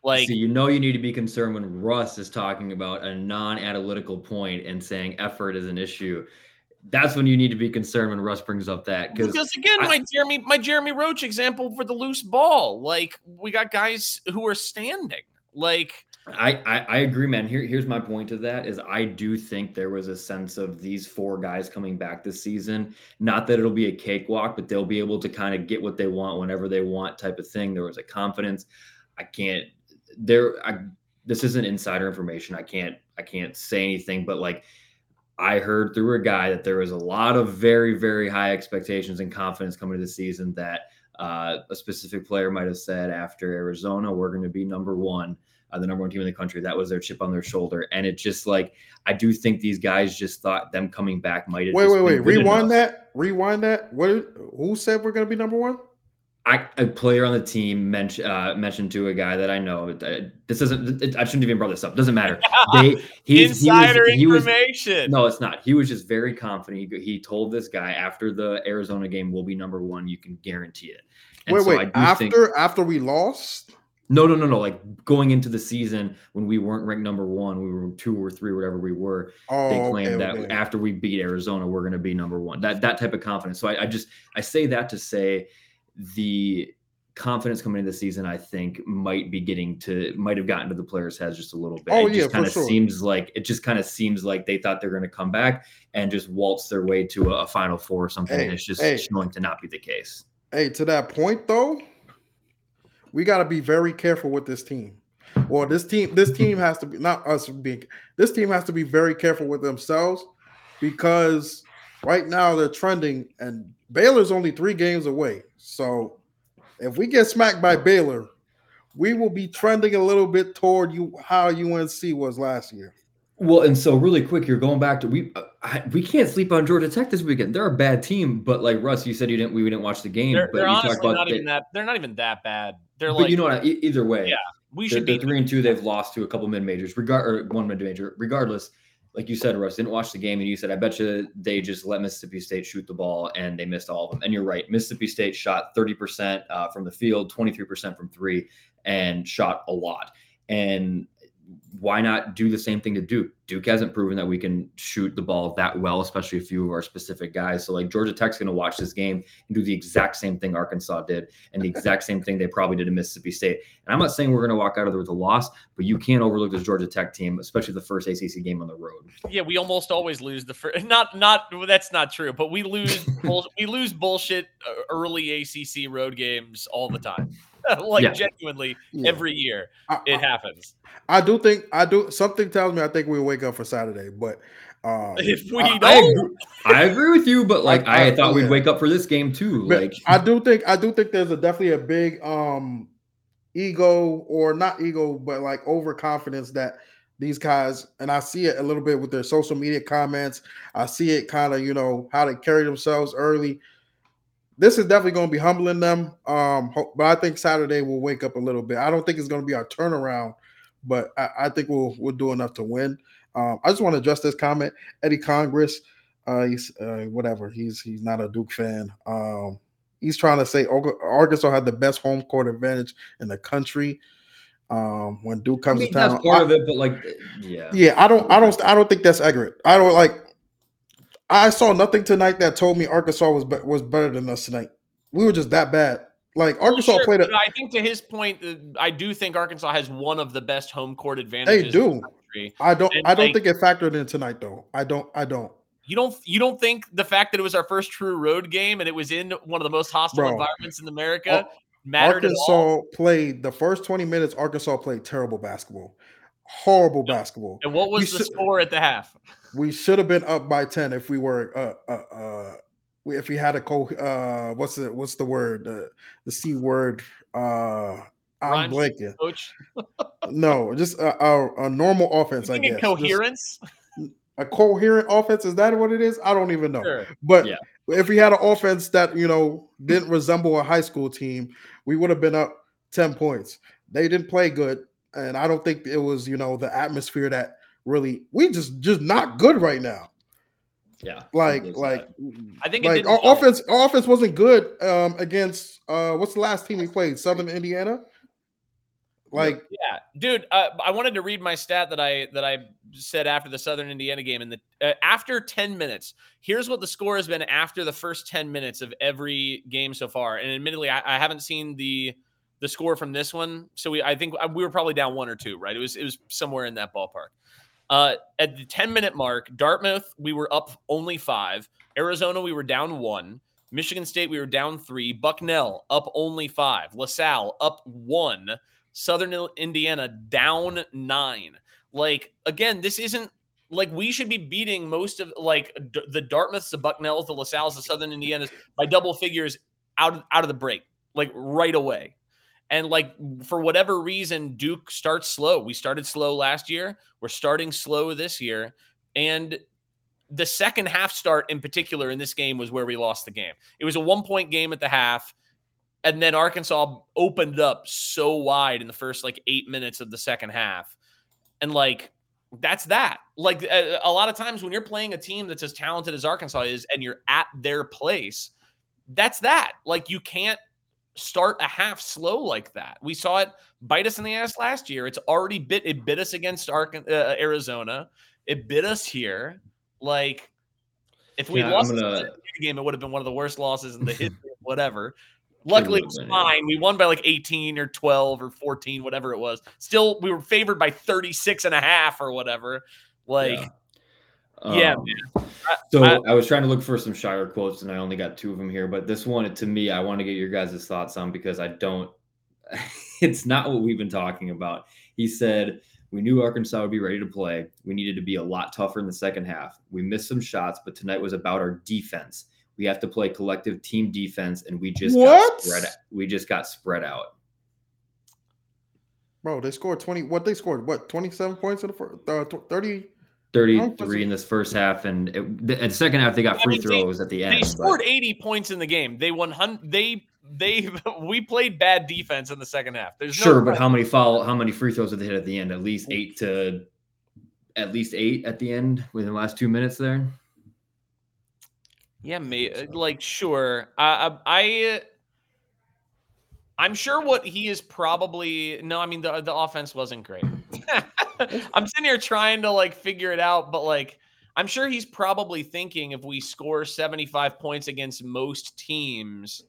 Like so you know you need to be concerned when Russ is talking about a non-analytical point and saying effort is an issue. That's when you need to be concerned when Russ brings up that because again, I, my Jeremy my Jeremy Roach example for the loose ball. Like we got guys who are standing. Like I, I, I agree, man. Here here's my point to that is I do think there was a sense of these four guys coming back this season. Not that it'll be a cakewalk, but they'll be able to kind of get what they want whenever they want, type of thing. There was a confidence. I can't there I this isn't insider information. I can't I can't say anything, but like I heard through a guy that there was a lot of very, very high expectations and confidence coming to the season that uh, a specific player might have said after Arizona, we're going to be number one, uh, the number one team in the country. That was their chip on their shoulder. And it just like, I do think these guys just thought them coming back might have. Wait, wait, wait. Rewind enough. that. Rewind that. What? Who said we're going to be number one? I, a player on the team mentioned uh, mentioned to a guy that I know. Uh, this isn't. It, I shouldn't even brought this up. Doesn't matter. (laughs) They, he's, Insider he was, information. He was, no, it's not. He was just very confident. He, he told this guy after the Arizona game, "We'll be number one. You can guarantee it." And wait, so wait. After think, after we lost. No, no, no, no. Like going into the season when we weren't ranked number one, we were two or three, whatever we were. Oh, they claimed okay, that okay. after we beat Arizona, we're going to be number one. That that type of confidence. So I, I just I say that to say the confidence coming into the season, I think might be getting to might have gotten to the players' heads just a little bit. Oh it yeah, just kind of sure. seems like it just kind of seems like they thought they're going to come back and just waltz their way to a, a final four or something. Hey, and it's just hey, showing to not be the case. Hey, to that point though, we got to be very careful with this team. Well, this team, this team (laughs) has to be not us being. This team has to be very careful with themselves because right now they're trending, and Baylor's only three games away. So if we get smacked by Baylor, we will be trending a little bit toward you how UNC was last year. Well, and so really quick, you're going back to we uh, I, we can't sleep on Georgia Tech this weekend. They're a bad team, but like Russ, you said you didn't we didn't watch the game. They're, but they're you honestly about not they, even that. They're not even that bad. They're but like you know what? Either way, yeah, we should be three and two. They've lost to a couple mid majors, regard or one mid major. Regardless, like you said, Russ didn't watch the game, and you said, I bet you they just let Mississippi State shoot the ball and they missed all of them. And you're right. Mississippi State shot 30% uh, from the field, 23% from three, and shot a lot. And why not do the same thing to Duke? Duke hasn't proven that we can shoot the ball that well, especially a few of our specific guys. So like Georgia Tech's going to watch this game and do the exact same thing Arkansas did and the exact same thing they probably did in Mississippi State. And I'm not saying we're going to walk out of there with a loss, but you can't overlook this Georgia Tech team, especially the first ACC game on the road. Yeah, we almost always lose the first. (laughs) Not not that's not true, but we lose (laughs) bull, we lose bullshit uh, early ACC road games all the time. (laughs) like yeah. genuinely yeah. every year I, it I, happens. I do think I do something tells me I think we'll wake up for Saturday, but um, (laughs) if we I, don't, I agree, I agree, with you, but like I, thought we'd wake up for this game too. But like I do think I do think there's a definitely a big um ego or not ego, but like overconfidence that these guys, and I see it a little bit with their social media comments. I see it kind of, you know, how they carry themselves early this is definitely going to be humbling them. Um, but I think Saturday will wake up a little bit. I don't think it's going to be our turnaround, but I, I think we'll we'll do enough to win. Um, I just want to address this comment. Eddie Congress, uh, he's uh, whatever. He's he's not a Duke fan. Um, he's trying to say Arkansas had the best home court advantage in the country. Um, when Duke comes I mean, to town, that's part I, of it, but like, yeah, yeah, I don't, I don't, I don't think that's accurate. I don't like. I saw nothing tonight that told me Arkansas was be- was better than us tonight. We were just that bad. Like Arkansas well, sure, played. A, I think to his point, uh, I do think Arkansas has one of the best home court advantages. They do. The I don't. And I don't like, think it factored in tonight, though. I don't. I don't. You don't. You don't think the fact that it was our first true road game and it was in one of the most hostile Bro, environments in America mattered Arkansas played the first twenty minutes. Arkansas played terrible basketball, horrible basketball. And what was we the should, score at the half? We should have been up by ten if we were uh, uh, uh if we had a co uh what's the what's the word the the c word uh I'm blanking. Coach. (laughs) no, just a, a, a normal offense. I guess coherence. Just a coherent offense is that what it is? I don't even know. Sure. But yeah. if we had an offense that you know didn't resemble a high school team, we would have been up ten points. they didn't play good, and I don't think it was you know the atmosphere that really we just just not good right now. Yeah, Like there's like I think like our help. offense our offense wasn't good um against uh what's the last team we played Southern Indiana. Like Yeah, dude. Uh, I wanted to read my stat that I that I said after the Southern Indiana game. And the uh, after ten minutes, here's what the score has been after the first ten minutes of every game so far. And admittedly, I, I haven't seen the the score from this one, so we I think uh, we were probably down one or two. Right? It was it was somewhere in that ballpark. Uh, at the ten minute mark, Dartmouth we were up only five. Arizona we were down one. Michigan State we were down three. Bucknell up only five. LaSalle up one. Southern Indiana down nine. Like again, this isn't like we should be beating most of like D- the Dartmouths, the Bucknells, the LaSalle's, the Southern Indianas by double figures out of, out of the break, like right away. And like for whatever reason, Duke starts slow. We started slow last year. We're starting slow this year, and the second half start in particular in this game was where we lost the game. It was a one point game at the half and then Arkansas opened up so wide in the first like eight minutes of the second half, and like that's that. Like a, a lot of times when you're playing a team that's as talented as Arkansas is, and you're at their place, that's that. Like you can't start a half slow like that. We saw it bite us in the ass last year. It's already bit. It bit us against uh, Arizona. It bit us here. Like if we Yeah, lost gonna- this game, it would have been one of the worst losses in the history (laughs) of whatever. Luckily, it was fine. We won by like 18 or 12 or 14, whatever it was. Still, we were favored by 36 and a half or whatever. Like, yeah, Um, man. So I- I, was trying to look for some Scheyer quotes, and I only got two of them here. But this one, to me, I want to get your guys' thoughts on because I don't. (laughs) It's not what we've been talking about. He said we knew Arkansas would be ready to play. We needed to be a lot tougher in the second half. We missed some shots, but tonight was about our defense. We have to play collective team defense, and we just What? got spread. We just got spread out. bro, they scored 20 what they scored what 27 points in the first uh, 30 33 in this first half, and it, the, and second half they got I free mean, they- throws at the end. they but- scored 80 points in the game. They won. hun- They they (laughs) we played bad defense in the second half. There's no Sure, but how many foul? How many free throws did they hit at the end? At least eight to, at least eight at the end within the last two minutes there. Yeah, may, uh, like sure. I, I, I, I'm sure what he is probably. No, I mean the the offense wasn't great. (laughs) I'm sitting here trying to like figure it out, but like I'm sure he's probably thinking if we score 75 points against most teams,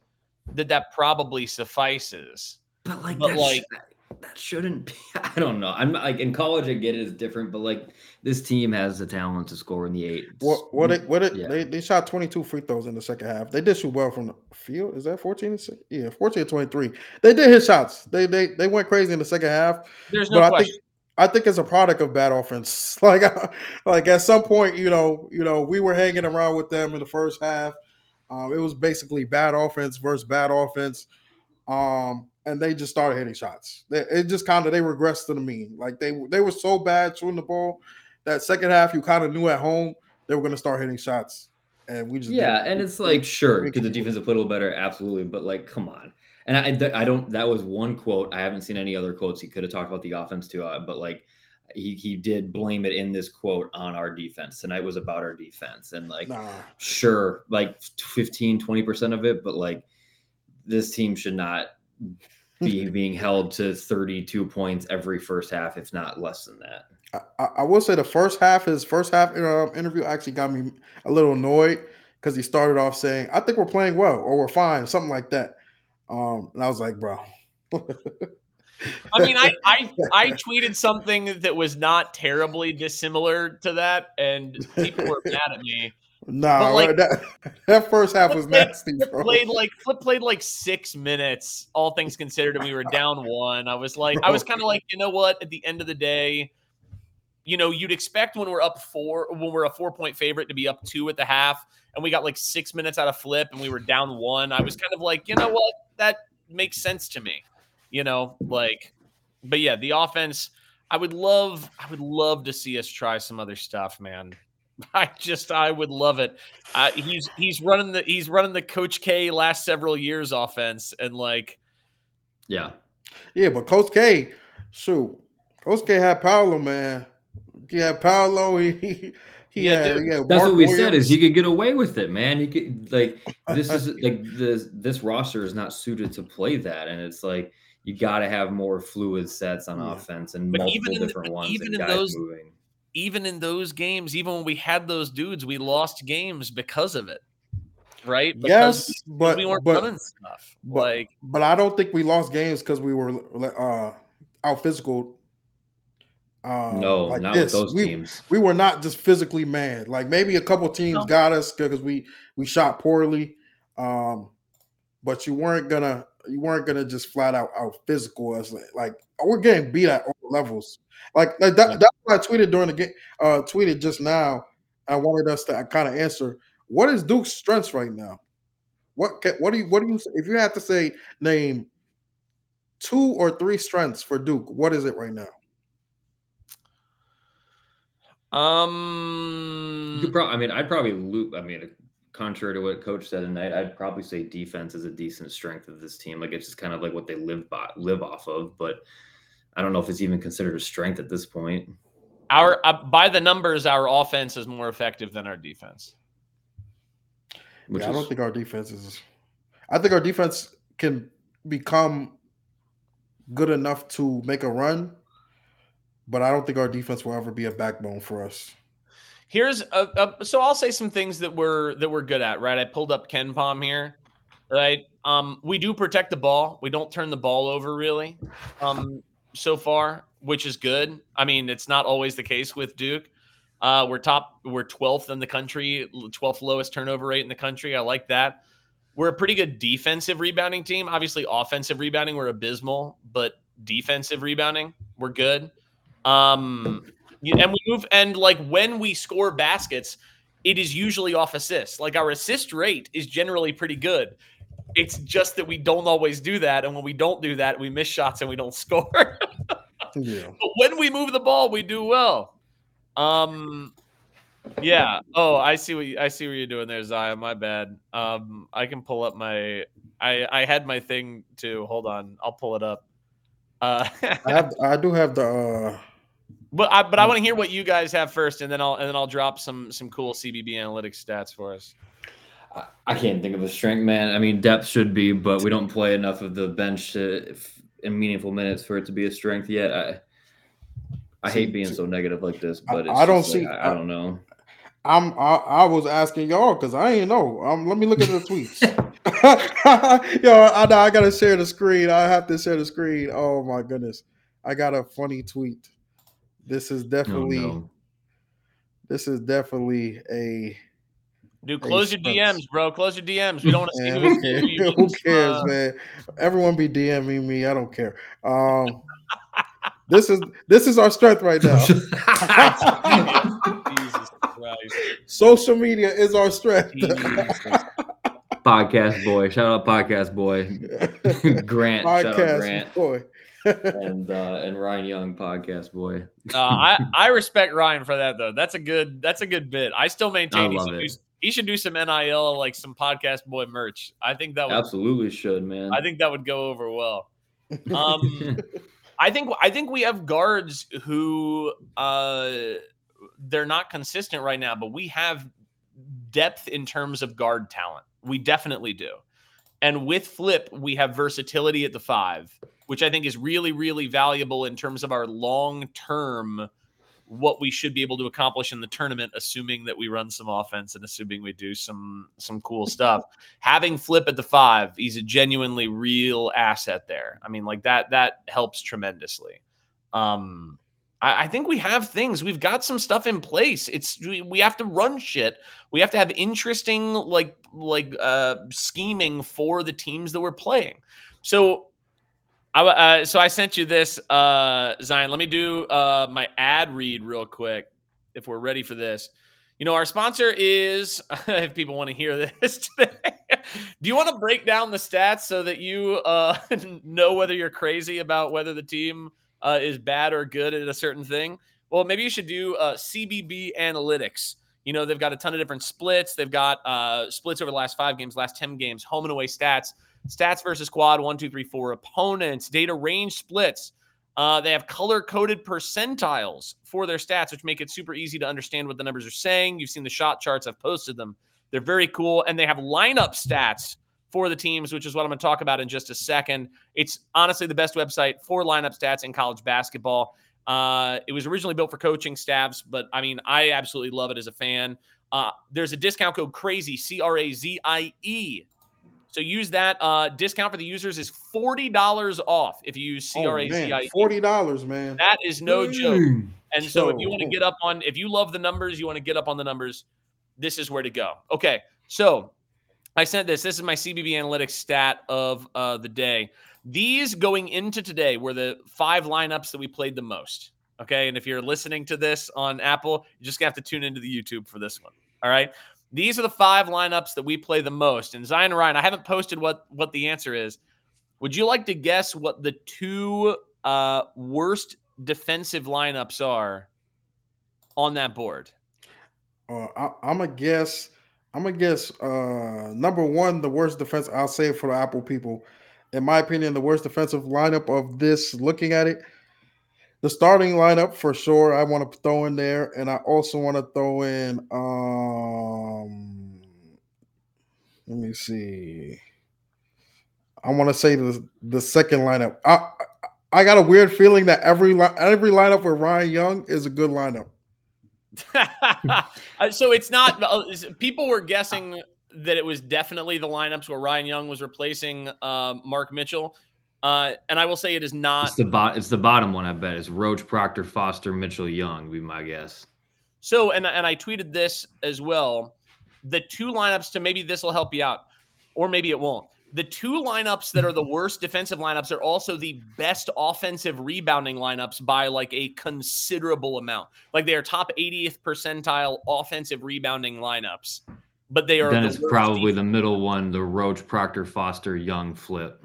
that that probably suffices. But like, But, that, like- sh- that shouldn't be. (laughs) I don't know. I'm like in college, I get it is different, but like this team has the talent to score in the eight. what what it what it Yeah. they, they shot 22 free throws in the second half they did shoot well from the field is that 14 and six? yeah 14 and 23 they did hit shots they they they went crazy in the second half There's no but I question. think I think it's a product of bad offense. (laughs) Like, (laughs) like at some point, you know, you know, we were hanging around with them in the first half. Um, it was basically bad offense versus bad offense, um, and they just started hitting shots. They, it just kind of they regressed to the mean. Like they they were so bad shooting the ball that second half you kind of knew at home they were going to start hitting shots, and we just Yeah, and it's like sure, could the defense have played a little better? Absolutely, but like, come on. And I, I don't. That was one quote. I haven't seen any other quotes. He could have talked about the offense too, uh, but like, he he did blame it in this quote on our defense. Tonight was about our defense, and like, nah. sure, like 15, 20 percent of it, but like, this team should not (laughs) be being held to thirty two points every first half, if not less than that. I, I- will say the first half, his first half um, interview actually got me a little annoyed because he started off saying, "I think we're playing well" or "We're fine," something like that. Um, and I was like, "Bro, I mean, I, I (laughs) I tweeted something that was not terribly dissimilar to that, and people were (laughs) mad at me. nah." like- that, that first half was nasty, Flip bro. played like Flip played like six minutes, all things considered, and we were down one. I was like, I was kind of like, you know what? At the end of the day, you know, you'd expect when we're up four, when we're a four point favorite, to be up two at the half, and we got like six minutes out of Flip, and we were down one. I was kind of like, you know what? That makes sense to me. You know, like, but yeah, the offense. I would love, I would love to see us try some other stuff, man. (laughs) I just, I would love it. Uh, he's he's running the he's running the Coach K last several years offense, and like Yeah, Yeah, but Coach K, shoot, Coach K had Paolo, man. He had Paolo. (laughs) He he, he Yeah, had, dude. he had That's Mark what we said is he could get away with it, man. He could like this is (laughs) like this this roster is not suited to play that, and it's like you got to have more fluid sets on Yeah. offense and But multiple even in the- different but ones even in guys those- moving. even in those games, even when we had those dudes, we lost games because of it. Right? Because Yes, but we weren't but running stuff. but- like but I don't think we lost games because we were uh out physical. Um, No, like not this. with those we, teams. we were not just physically mad. Like maybe a couple teams No. got us because we we shot poorly. Um, but you weren't gonna you weren't gonna just flat out out physical us. Like, like we're getting beat at all levels. Like, like that, that's why I tweeted during the game. Uh, tweeted just now. I wanted us to kind of answer what is Duke's strengths right now. What ca- what do you what do you if you had to say name two or three strengths for Duke? What is it right now? You um could probably, I mean, I'd probably loop. I mean, contrary to what Coach said tonight, I'd probably say defense is a decent strength of this team. Like it's just kind of like what they live by, live off of. But I don't know if it's even considered a strength at this point. our uh, by the numbers, our offense is more effective than our defense. Which yeah, I don't think our defense is. I think our defense can become good enough to make a run, but I don't think our defense will ever be a backbone for us. Here's a, a so I'll say some things that we're that we're good at, right? I pulled up KenPom here, right? Um, we do protect the ball. We don't turn the ball over really, um, so far, which is good. I mean, it's not always the case with Duke. Uh, we're top, we're 12th in the country, 12th lowest turnover rate in the country. I like that. We're a pretty good defensive rebounding team. Obviously, offensive rebounding, we're abysmal, but defensive rebounding, we're good. Um, and we move and like when we score baskets, it is usually off assists. Like our assist rate is generally pretty good. It's just that we don't always do that, and when we don't do that, we miss shots and we don't (laughs) score. Yeah, but when we move the ball, we do well. Um, yeah. Oh, I see what you, I see what you're doing there, Zion. My bad. Um, I can pull up my. I I had my thing too. Hold on, I'll pull it up. Uh, (laughs) I have. I do have the. uh but I but I want to hear what you guys have first, and then I'll and then I'll drop some some cool CBB analytics stats for us. I, I can't think of a strength, man. I mean, depth should be, but we don't play enough of the bench to, if, in meaningful minutes for it to be a strength yet. I I hate being so negative like this, but it's I don't just like, see- I, I don't know. I'm. I, I was asking y'all because I ain't know. Um, let me look at the tweets. (laughs) (laughs) Yo, I, I gotta share the screen. I have to share the screen. Oh my goodness, I got a funny tweet. This is Oh, definitely. no. This is definitely a. Dude, Hey, close your DMs, bro. Close your DMs. We don't want to see who, (laughs) who cares? who Who cares, uh, man? Everyone be DMing me. I don't care. Um, this is this is our strength right now. (laughs) (laughs) Jesus Christ. Social media is our strength. Podcast boy, shout out podcast boy, Grant, shout out Podcast Grant, boy. And uh, and Ryan Young, podcast boy. (laughs) Uh, I I respect Ryan for that though. That's a good that's a good bit. I still maintain I he should, do, he should do some nil like some podcast boy merch. I think that would Absolutely should, man. I think that would go over well. (laughs) Um, I think I think we have guards who uh they're not consistent right now, but we have depth in terms of guard talent. We definitely do. And with Flip, we have versatility at the five, which I think is really, really valuable in terms of our long term what we should be able to accomplish in the tournament, assuming that we run some offense and assuming we do some some cool (laughs) stuff. Having Flip at the five, he's a genuinely real asset there. I mean, like that that helps tremendously. Um, I, I think we have things. We've got some stuff in place. It's we, we have to run shit. We have to have interesting like like uh scheming for the teams that we're playing. So I uh, so I sent you this uh Zion. Let me do uh my ad read real quick if we're ready for this. You know, our sponsor is (laughs) if people want to hear this (laughs) today. do you want to break down the stats so that you uh (laughs) know whether you're crazy about whether the team uh, is bad or good at a certain thing? Well, maybe you should do uh, CBB analytics. You know, they've got a ton of different splits. They've got uh, splits over the last five games, last 10 games, home and away stats. Stats versus quad, one, two, three, four. Opponents, data range splits. Uh, they have color coded percentiles for their stats, which make it super easy to understand what the numbers are saying. You've seen the shot charts, I've posted them. They're very cool. And they have lineup stats for the teams, which is what I'm going to talk about in just a second. It's honestly the best website for lineup stats in college basketball. Uh, it was originally built for coaching staffs, but I mean, I absolutely love it as a fan. Uh, there's a discount code crazy, C R A Z I E. So use that. Uh, discount for the users is $40 off if you use C R A Z I E. Forty dollars, man. That is no joke. Mm. And so if you want to get up on, if you love the numbers, you want to get up on the numbers, this is where to go. Okay. So I sent this. This is my CBB analytics stat of uh, the day. These going into today were the five lineups that we played the most. Okay. And if you're listening to this on Apple, you just have to tune into the YouTube for this one. All right. These are the five lineups that we play the most. And Zion Ryan, I haven't posted what what the answer is. Would you like to guess what the two uh, worst defensive lineups are on that board? Uh, I, I'm gonna guess. I'm gonna guess. Uh, number one, the worst defense. I'll say it for the Apple people. In my opinion, the worst defensive lineup of this. Looking at it, the starting lineup for sure. I want to throw in there, and I also want to throw in. Um, let me see. I want to say the the second lineup. I I- got a weird feeling that every every lineup with Ryan Young is a good lineup. (laughs) Uh, so it's not. uh, People were guessing that it was definitely the lineups where Ryan Young was replacing um, Mark Mitchell, uh, and I will say it is not. It's the bot. It's the bottom one. I bet. It's Roach, Proctor, Foster, Mitchell, Young. Be my guess. So, and and I tweeted this as well. The two lineups to maybe this will help you out, or maybe it won't. The two lineups that are the (laughs) worst defensive lineups are also the best offensive rebounding lineups by like a considerable amount. Like they are top 80th percentile offensive rebounding lineups, but they are Then the it's probably def- the middle one, the Roach, Proctor, Foster, Young flip.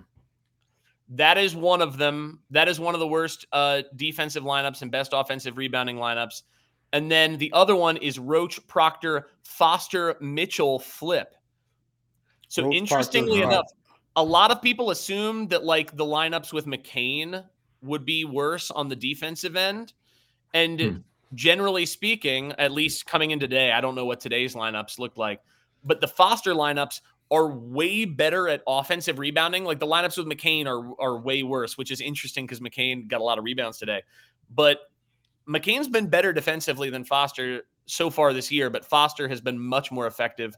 That is one of them. That is one of the worst uh, defensive lineups and best offensive rebounding lineups. And then the other one is Roach, Proctor, Foster, Mitchell, Flip. So Roach, interestingly Proctor, enough, a lot of people assume that like the lineups with McCain would be worse on the defensive end. And Hmm. generally speaking, at least coming in today, I don't know what today's lineups look like, but the Foster lineups are way better at offensive rebounding. Like the lineups with McCain are are way worse, which is interesting because McCain got a lot of rebounds today. But McCain's been better defensively than Foster so far this year, but Foster has been much more effective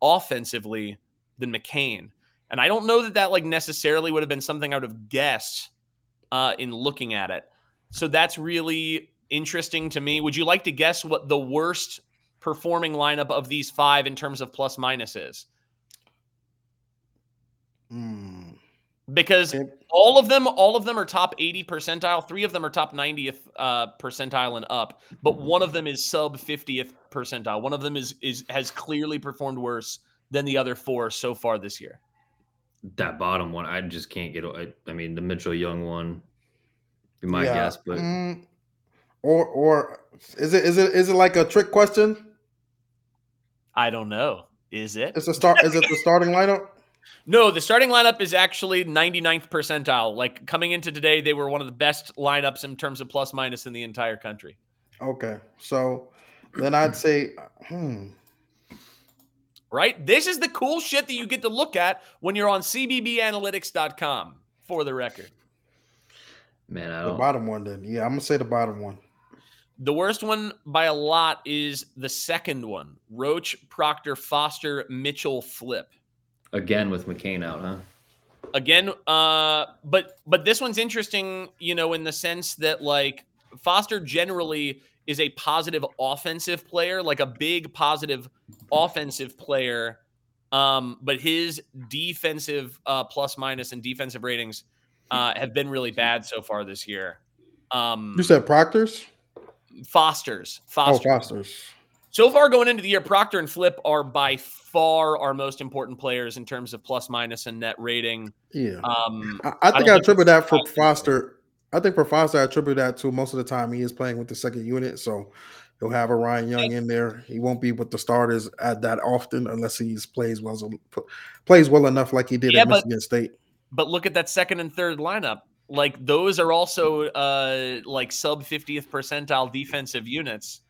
offensively than McCain. And I don't know that that like necessarily would have been something I would have guessed uh, in looking at it. So that's really interesting to me. Would you like to guess what the worst performing lineup of these five in terms of plus minus is? Hmm. Because Okay. all of them, all of them are top 80 percentile. Three of them are top 90th uh, percentile and up, but one of them is sub 50th percentile. One of them is is has clearly performed worse than the other four so far this year. That bottom one, I just can't get. I, I mean, the Mitchell Young one, be my Yeah. guess, but Mm. or or is it is it is it like a trick question? I don't know. Is it? It's a start. is it the starting lineup? No, the starting lineup is actually 99th percentile. Like coming into today, they were one of the best lineups in terms of plus minus in the entire country. Okay, so then I'd say, (clears throat) hmm. Right? This is the cool shit that you get to look at when you're on cbbanalytics.com for the record. man, I The don't. bottom one, then. Yeah, I'm gonna say the bottom one. The worst one by a lot is the second one Roach, Proctor, Foster, Mitchell, Flip. Again with McCain out, huh? Again, uh, but but this one's interesting, you know, in the sense that like Foster generally is a positive offensive player, like a big positive offensive player. Um, but his defensive uh, plus minus and defensive ratings uh, have been really bad so far this year. Um, You said Proctor's? Foster's, Oh, Foster's. So far going into the year, Proctor and Flip are by far our most important players in terms of plus minus and net rating. Yeah. Um, I, I think don't I, think attribute that for Foster- Foster. I think for Foster, I attribute that to most of the time he is playing with the second unit. So He'll have a Ryan Young in there. He won't be with the starters at that often unless he plays well plays well enough like he did Yeah, at but- Michigan State. But look at that second and third lineup. Like those are also uh like sub 50th percentile defensive units.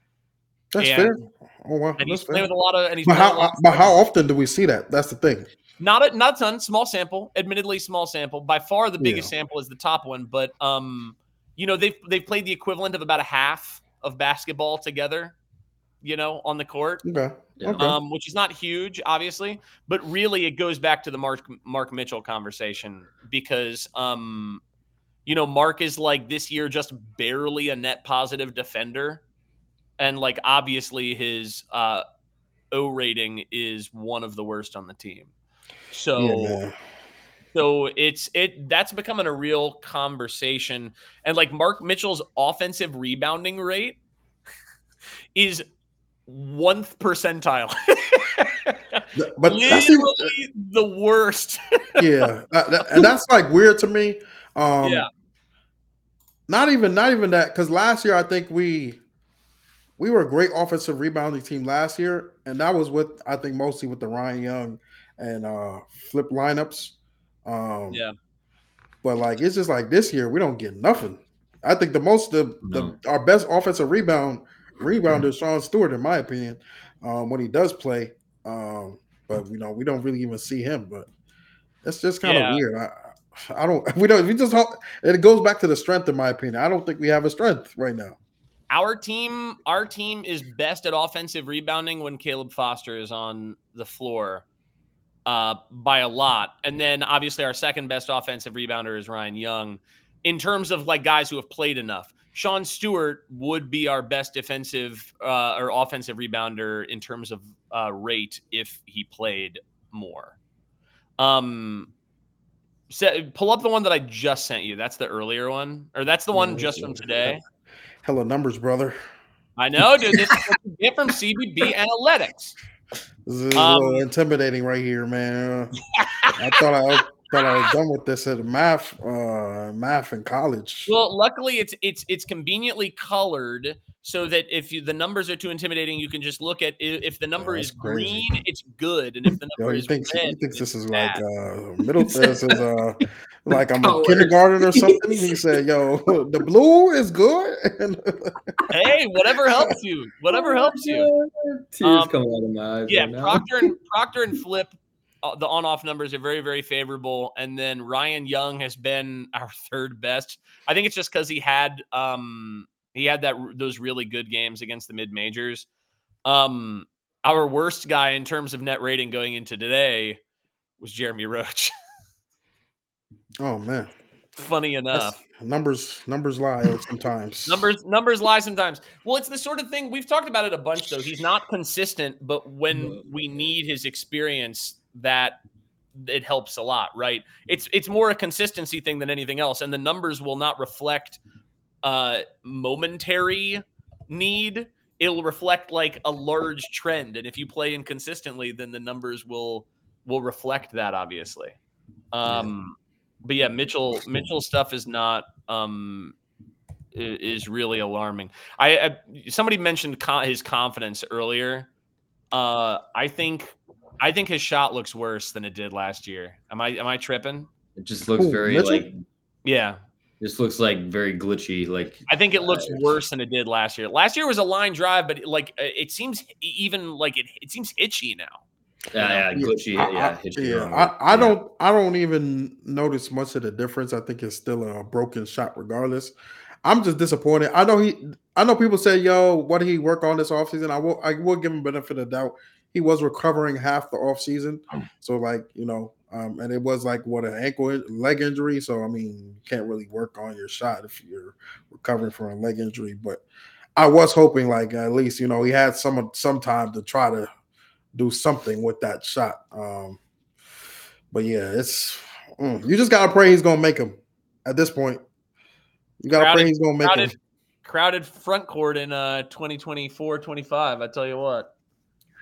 That's and- fair. Oh wow, And he's playing fair. with a lot of and he's But how, with a lot of but how often do we see that? That's the thing. not a not a ton, small sample, admittedly small sample. By far the biggest Yeah. sample is the top one, but um you know they've they've played the equivalent of about a half of basketball together, you know, on the court. Okay. Yeah. Okay. um, which is not huge, obviously, but really it goes back to the Mark Mark Mitchell conversation because, um, you know, Mark is like this year just barely a net positive defender, and like obviously his uh, O rating is one of the worst on the team. So yeah, so it's it that's becoming a real conversation. And like Mark Mitchell's offensive rebounding rate is one percentile. But Literally the worst. yeah, that- that- and that's like weird to me. Um, Yeah. Not even, not even that, because last year I think we we were a great offensive rebounding team last year, and that was with I think mostly with the Ryan Young and uh flip lineups. Um, Yeah. But like it's just like this year we don't get nothing. I think the most the, No. the our best offensive rebound rebounder is Sean Stewart in my opinion um, when he does play. Um, but you know we don't really even see him. But it's just kind of Yeah. weird. I, I don't. (laughs) We don't. We just. It goes back to the strength, in my opinion. I don't think we have a strength right now. Our team, our team is best at offensive rebounding when Caleb Foster is on the floor uh, by a lot. And then obviously our second best offensive rebounder is Ryan Young. In terms of like guys who have played enough, Sean Stewart would be our best defensive uh, or offensive rebounder in terms of uh, rate if he played more. Um, so pull up the one that I just sent you. That's the earlier one, or that's the one just from today. Hella numbers, brother. I know, dude. This is get from CBB Analytics. This is a Um, little intimidating right here, man. I thought I thought I was done with this at math, uh, math in college. Well, luckily, it's it's it's conveniently colored so that if you, the numbers are too intimidating, you can just look at if the number is crazy. green, it's good, and if the (laughs) Yo, number he is thinks red, he thinks this is like uh (laughs) middle this is uh like I'm in Colors. kindergarten or something. He (laughs) said, "Yo, the blue is good." hey, whatever helps you, whatever helps you. Tears Um, coming out of my eyes. Yeah, right. Proctor and Proctor and Flip, uh, the on-off numbers are very, very favorable. And then Ryan Young has been (laughs) our third best. I think it's just because he had um he had that those really good games against the mid majors. Um, our worst guy in terms of net rating going into today was Jeremy Roach. (laughs) oh man, Funny That's- enough. numbers numbers lie (laughs) sometimes. Numbers numbers lie sometimes. Well, it's the sort of thing we've talked about it a bunch though. He's not consistent, but when we need his experience, that it helps a lot, right? It's it's more a consistency thing than anything else, and the numbers will not reflect uh momentary need. It'll reflect like a large trend, and if you play inconsistently, then the numbers will will reflect that obviously. Um but yeah, Mitchell Mitchell stuff is not um is really alarming. I, I somebody mentioned co- his confidence earlier. Uh, I think I think his shot looks worse than it did last year. Am I am I tripping? It just looks Who, very Mitchell? like Yeah, this looks like very glitchy. Like I think it looks Uh, worse than it did last year. Last year was a line drive, but like uh, it seems even like it it seems itchy now. yeah, yeah, glitchy. I- yeah, I- hit yeah. I, I Yeah. don't I don't even notice much of the difference. I think it's still a broken shot regardless. I'm just disappointed. I know he I know people say, yo, what did he work on this offseason? I will I will give him benefit of the doubt. He was recovering half the offseason. So like, you know, um, and it was like what an ankle leg injury. So I mean, you can't really work on your shot if you're recovering from a leg injury. But I was hoping like at least, you know, he had some some time to try to do something with that shot. Um, but yeah, it's mm, you just gotta pray he's gonna make him at this point. You gotta Crowded- pray he's gonna make Crowded him. crowded front court in uh 2024 25. I tell you what.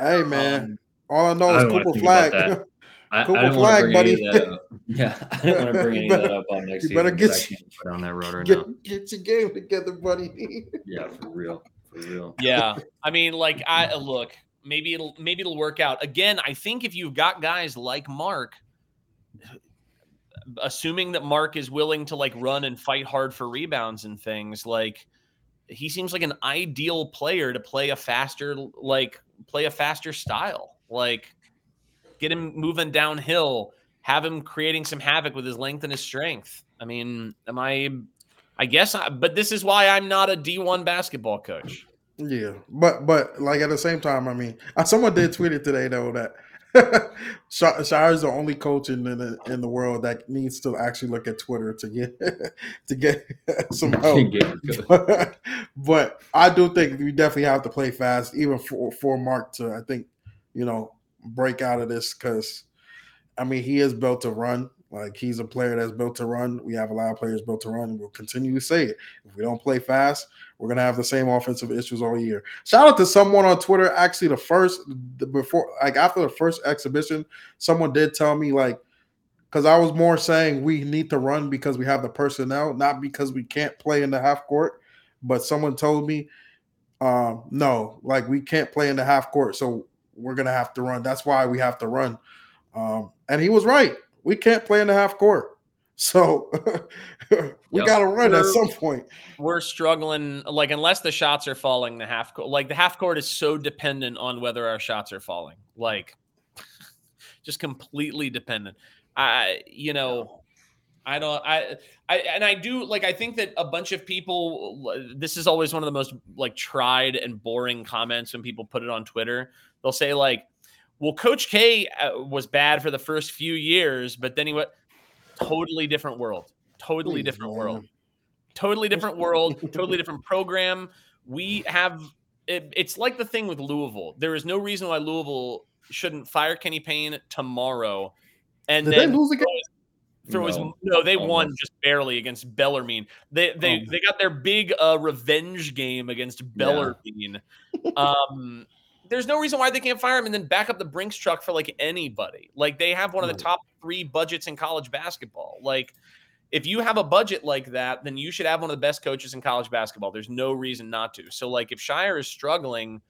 Hey man, Um, all I know I is don't Cooper Flagg. that. (laughs) I, I Cooper don't Flagg, bring buddy. of that up. (laughs) Yeah, I don't want to bring any You of that up on (laughs) next you season. better 'cause get I can't put on that rotor get, now. get your game together, buddy. Yeah, for real. For real. Yeah, I mean, like I look, maybe it'll maybe it'll work out. Again, I think if you've got guys like Mark, assuming that Mark is willing to like run and fight hard for rebounds and things, like he seems like an ideal player to play a faster like play a faster style. Like get him moving downhill, have him creating some havoc with his length and his strength. I mean, am I I guess I, but this is why I'm not a D1 basketball coach. Yeah, but but like at the same time, I mean, someone did tweet it today though that (laughs) Scheyer is the only coach in the in the world that needs to actually look at Twitter to get (laughs) to get (laughs) some help. but, but I do think we definitely have to play fast, even for for Mark to I think you know break out of this because I mean he is built to run. Like he's a player that's built to run. We have a lot of players built to run, we'll continue to say it. If we don't play fast, we're gonna have the same offensive issues all year. Shout out to someone on Twitter. Actually, the first the, before, like after the first exhibition, someone did tell me like, because I was more saying we need to run because we have the personnel, not because we can't play in the half court. But someone told me, um, no, like we can't play in the half court, so we're gonna have to run. That's why we have to run. Um, and he was right we can't play in the half court. So (laughs) we yep. got to run we're, at some point. We're struggling, like unless the shots are falling, the half court, like the half court is so dependent on whether our shots are falling, like (laughs) just completely dependent. I, you know, I don't, I, I, and I do like. I think that a bunch of people. This is always one of the most like tried and boring comments when people put it on Twitter. They'll say like, well, Coach K uh, was bad for the first few years, but then he went totally different world, totally different world, totally different world, totally different program. We have it, it's like the thing with Louisville. There is no reason why Louisville shouldn't fire Kenny Payne tomorrow. And Did then they lose again? Throw his, no. no, they Almost. won just barely against Bellarmine. They they oh. they got their big uh, revenge game against Bellarmine. Yeah. um, there's no reason why they can't fire him and then back up the Brinks truck for like anybody. Like they have one of the top three budgets in college basketball. Like if you have a budget like that, then you should have one of the best coaches in college basketball. There's no reason not to. So like if Scheyer is struggling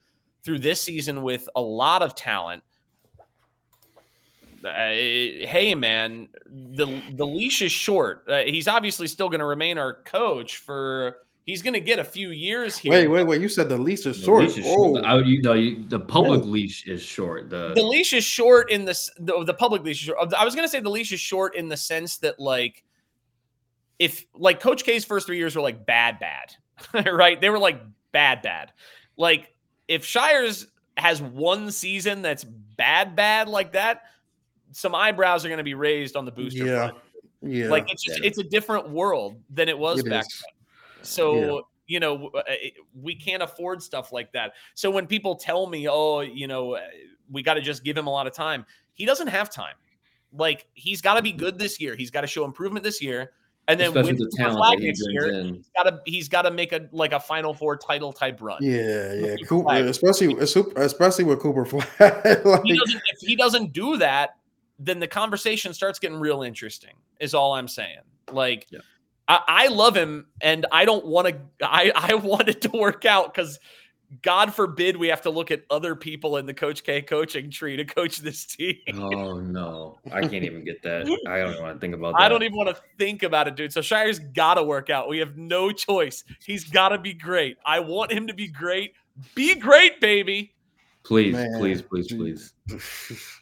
through this season with a lot of talent, uh, hey man, the the leash is short. Uh, he's obviously still going to remain our coach for He's going to get a few years here. Wait, wait, wait! You said the leash is short. Leash is oh. short. I, you, no, you, the public oh. leash is short. The the leash is short in the the, the public leash is short. I was going to say the leash is short in the sense that like if like Coach K's first three years were like bad, bad, (laughs) right? They were like bad, bad. Like if Scheyer's has one season that's bad, bad like that, some eyebrows are going to be raised on the booster. Yeah, front. yeah. Like it's just, yeah. it's a different world than it was it back is. then. So, yeah. you know, uh, we can't afford stuff like that. So when people tell me, oh, you know, uh, we got to just give him a lot of time, he doesn't have time. Like he's got to be good this year. He's got to show improvement this year. And then Especially the talent that next year, in. he's got to he's got to make a like a Final Four title type run. Yeah, yeah, Cooper, especially especially with Cooper Flagg. (laughs) like, he if he doesn't do that, then the conversation starts getting real interesting. Is all I'm saying. Like, yeah. I, I love him, and I don't want to. I (laughs) I want it to work out because. God forbid we have to look at other people in the Coach K coaching tree to coach this team. Oh no, I can't even get that. (laughs) I don't even want to think about that. I don't even want to think about it, dude. So Scheyer's got to work out. We have no choice. He's got to be great. I want him to be great. Be great, baby. Please, Man. please, please, please. (laughs)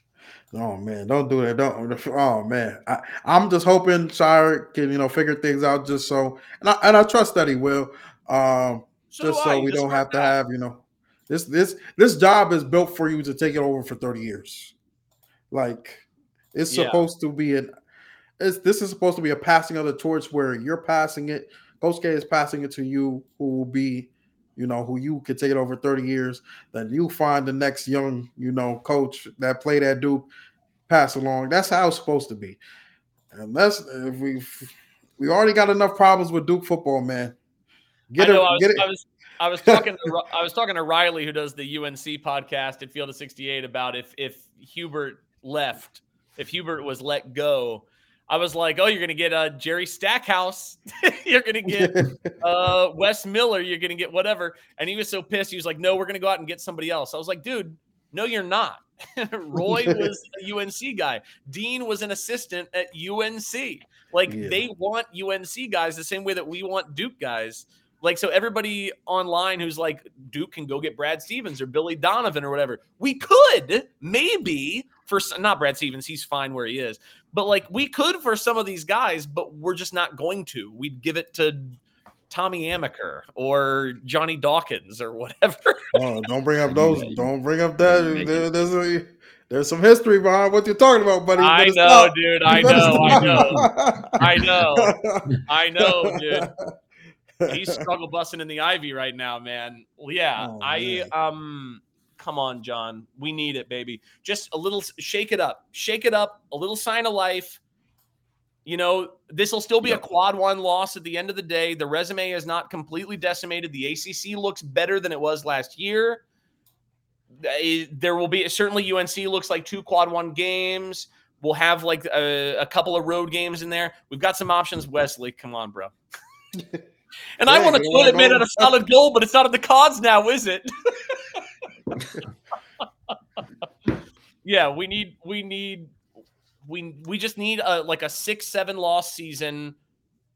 Oh man, don't do that. Don't. Oh man, I, am just hoping Scheyer can you know figure things out just so, and I, and I trust that he will. Um, so just so we don't have to have you know this this this job is built for you to take it over for 30 years. Like it's yeah. supposed to be an. It's, this is supposed to be a passing of the torch where you're passing it. Coach K is passing it to you, who will be you know, who you could take it over 30 years, then you find the next young, you know, coach that played at Duke, pass along. That's how it's supposed to be. And that's if we we already got enough problems with Duke football, man. Get I know, it, I was, get it. I was, I was talking to I was talking to Riley, who does the UNC podcast at Field of 68, about if if Hubert left, if Hubert was let go. I was like, oh, you're gonna get uh, Jerry Stackhouse, (laughs) you're gonna get (laughs) uh, Wes Miller, you're gonna get whatever, and he was so pissed. He was like, no, we're gonna go out and get somebody else. I was like, dude, no, you're not. (laughs) Roy was a UNC guy. Dean was an assistant at UNC. Like Yeah. they want UNC guys the same way that we want Duke guys. Like so, everybody online who's like Duke can go get Brad Stevens or Billy Donovan or whatever. We could maybe for not Brad Stevens. He's fine where he is, but like we could for some of these guys, but we're just not going to. We'd give it to Tommy Amaker or Johnny Dawkins or whatever. (laughs) Oh, don't bring up those. Don't bring up that. There- there's a, there's some history behind what you're talking about, buddy. I know, stop. dude. I know. I know. I know. I know, dude. (laughs) He's struggle busting in the ivy right now, man. Well, Yeah, Oh, I man. um. Come on, Jon. We need it, baby. Just a little shake it up. Shake it up. A little sign of life. You know, this will still be a quad one loss at the end of the day. The resume is not completely decimated. The ACC looks better than it was last year. There will be certainly UNC looks like two quad one games. We'll have like a, a couple of road games in there. We've got some options. Wesley, come on, bro. (laughs) And I want to put it made out of solid gold, but it's not in the cards now, is it? (laughs) yeah, we need we need we we just need a like a six seven loss season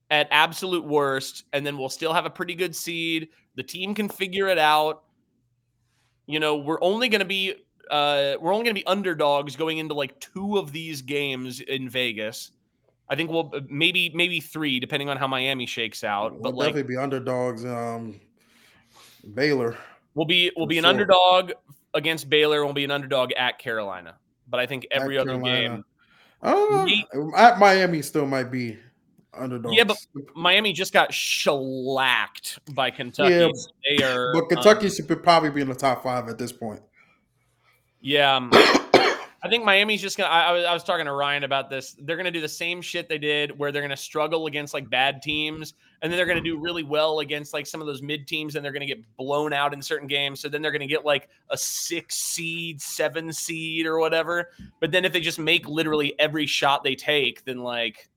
at absolute worst, and then we'll still have a pretty good seed. The team can figure it out. You know, we're only going to be uh we're only going to be underdogs going into like two of these games in Vegas. I think we'll maybe maybe three, depending on how Miami shakes out. We'll But like definitely be underdogs. Um, Baylor. We'll be we'll be an sure. underdog against Baylor. We'll be an underdog at Carolina. But I think At every other Carolina. game, Me- at Miami still might be underdogs. Yeah, but Miami just got shellacked by Kentucky. Yeah, they are, but um, Kentucky should probably be in the top five at this point. Yeah. um, (coughs) I think Miami's just gonna. I, I, was, I was talking to Ryan about this. They're gonna do the same shit they did, where they're gonna struggle against like bad teams, and then they're gonna do really well against like some of those mid teams, and they're gonna get blown out in certain games. So then they're gonna get like a six seed, seven seed, or whatever. But then if they just make literally every shot they take, then like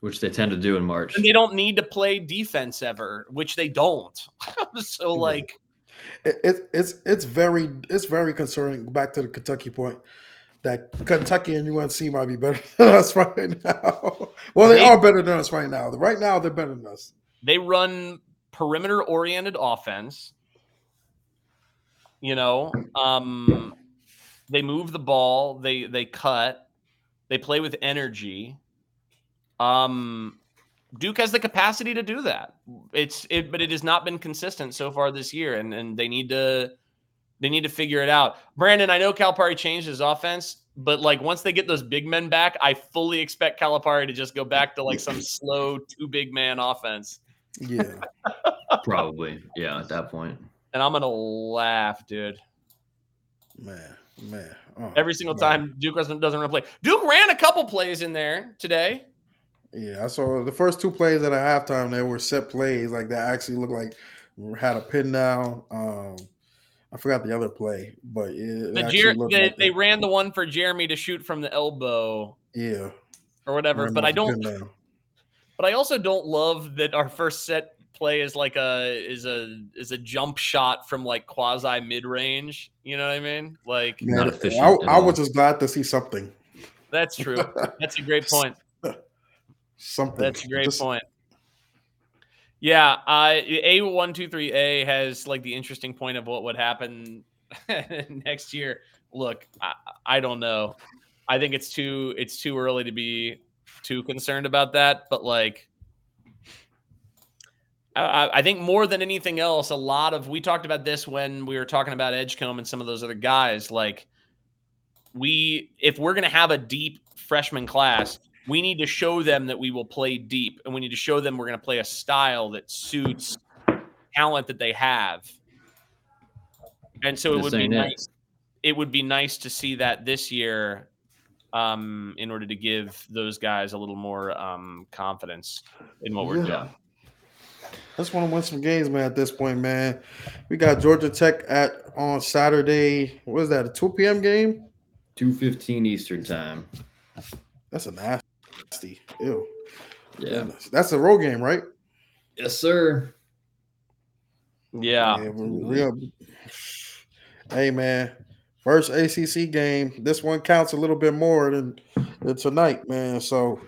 which they tend to do in March. then they don't need to play defense ever, which they don't. (laughs) so like. It, it, it's it's very it's very concerning. Back to the Kentucky point that Kentucky and UNC might be better (laughs) than us right now. well, they They- are better than us right now. Right now, they're better than us. They run perimeter oriented offense you know um they move the ball they they cut they play with energy. Um duke has the capacity to do that. It's it but it has not been consistent so far this year and and they need to they need to figure it out. Brandon i know calipari changed his offense but like once they get those big men back i fully expect calipari to just go back to like some (laughs) slow two big man offense Yeah, Probably, yeah, at that point. and I'm gonna laugh, dude. man, man. Oh, Every single man. time Duke doesn't doesn't run a play. Duke ran a couple plays in there today. Yeah, I saw the first two plays at a halftime. They were set plays like that. Actually, looked like had a pin down. Um, I forgot the other play, but it, it The actually Jer- they, like they ran the one for Jeremy to shoot from the elbow yeah, or whatever. ran But I don't. Pin down. But I also don't love that our first set play is like a is a is a jump shot from like quasi mid range. You know what I mean? Like Not Man, efficient I, I was just glad to see something. that's true. That's a great point. (laughs) Something. That's a great Just- point. Yeah, uh, A one two three A has like the interesting point of what would happen (laughs) next year. Look, I, I don't know. I think it's too it's too early to be too concerned about that. But like, I- I, think more than anything else, a lot of we talked about this when we were talking about Edgecombe and some of those other guys. Like, we if we're gonna have a deep freshman class, we need to show them that we will play deep, and we need to show them we're gonna play a style that suits talent that they have. And so it would be it. nice. It would be nice to see that this year, um, in order to give those guys a little more um, confidence in what we're Yeah. doing. Just want to win some games, man. At this point, man, we got Georgia Tech at on Saturday. What is that? A two p.m. game? Two fifteen Eastern time. That's a nasty. nasty. Ew. Yeah. That's a road game, right? Yes, sir. Yeah. Yeah, we- real. Hey man, first ACC game. This one counts a little bit more than, than tonight, man. So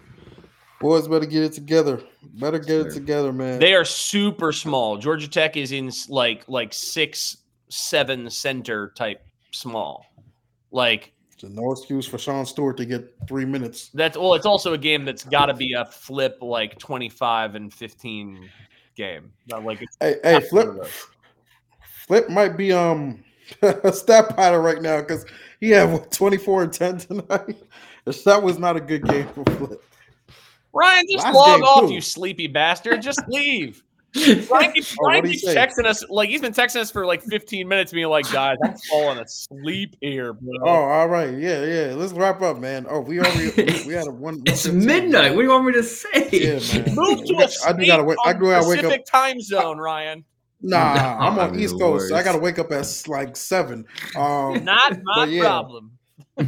boys better get it together. Better get it together, man. They are super small. Georgia Tech is in like like six seven center type small. Like So no excuse for Sean Stewart to get three minutes. that's well, it's also a game that's got to be a flip like twenty five and fifteen game. Not like Hey, hey, Flip, Flip might be um (laughs) stat pattern right now because he had what, 24 and 10 tonight. (laughs) That was not a good game for Flip. Ryan. Just Last log off, too. you sleepy bastard. Just (laughs) leave. Ryan keeps, Oh, Ryan keeps texting us like he's been texting us for like 15 minutes, being like, "Guys, I'm falling asleep here, bro." Oh, all right, yeah, yeah. Let's wrap up, man. Oh, we already we, we had a one. It's 1:15. midnight. What do you want me to say? Yeah, man. Move to got- a I do gotta state wake. I do gotta wake up. Pacific time zone, Ryan. Nah, Nah, (laughs) I'm on East the Coast. So I gotta wake up at like seven. Um, (laughs) Not my yeah. problem. (laughs)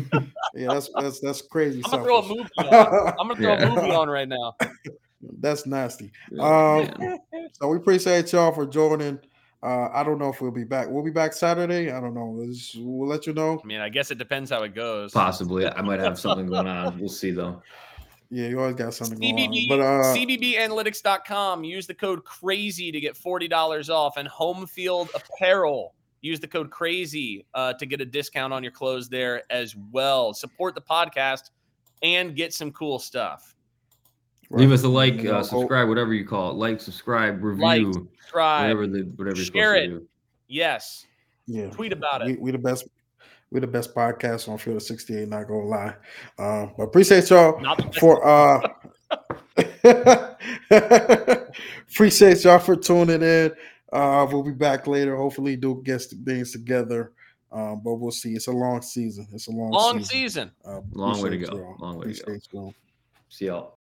yeah, that's that's that's crazy. I'm gonna throw a movie on. I'm gonna throw Yeah. a movie on right now. That's nasty. Um, man. So we appreciate y'all for joining. Uh, I don't know if we'll be back. We'll be back Saturday. I don't know. It's- We'll let you know. I mean, I guess it depends how it goes. Possibly. I might have something going on. We'll see though. Yeah, you always got something going on. But uh, CBBanalytics.com. Use the code crazy to get $40 off. And Home Field Apparel. Use the code crazy uh, to get a discount on your clothes there as well. Support the podcast and get some cool stuff. Leave us a like, uh, oh, subscribe, whatever you call it. Like, subscribe, review, Like, subscribe, whatever the whatever you're share supposed to it. do. Yes. Yeah, Tweet about we, it. we the best. We the best podcast on Field of 68, not gonna lie. Um, but appreciate y'all Not the best. for uh (laughs) appreciate y'all for tuning in. Uh we'll be back later. Hopefully Duke gets the things together. Um, but we'll see. It's a long season. It's a long, Long season. season. Uh, Long way to go. y'all. Long way to go. Y'all. See y'all.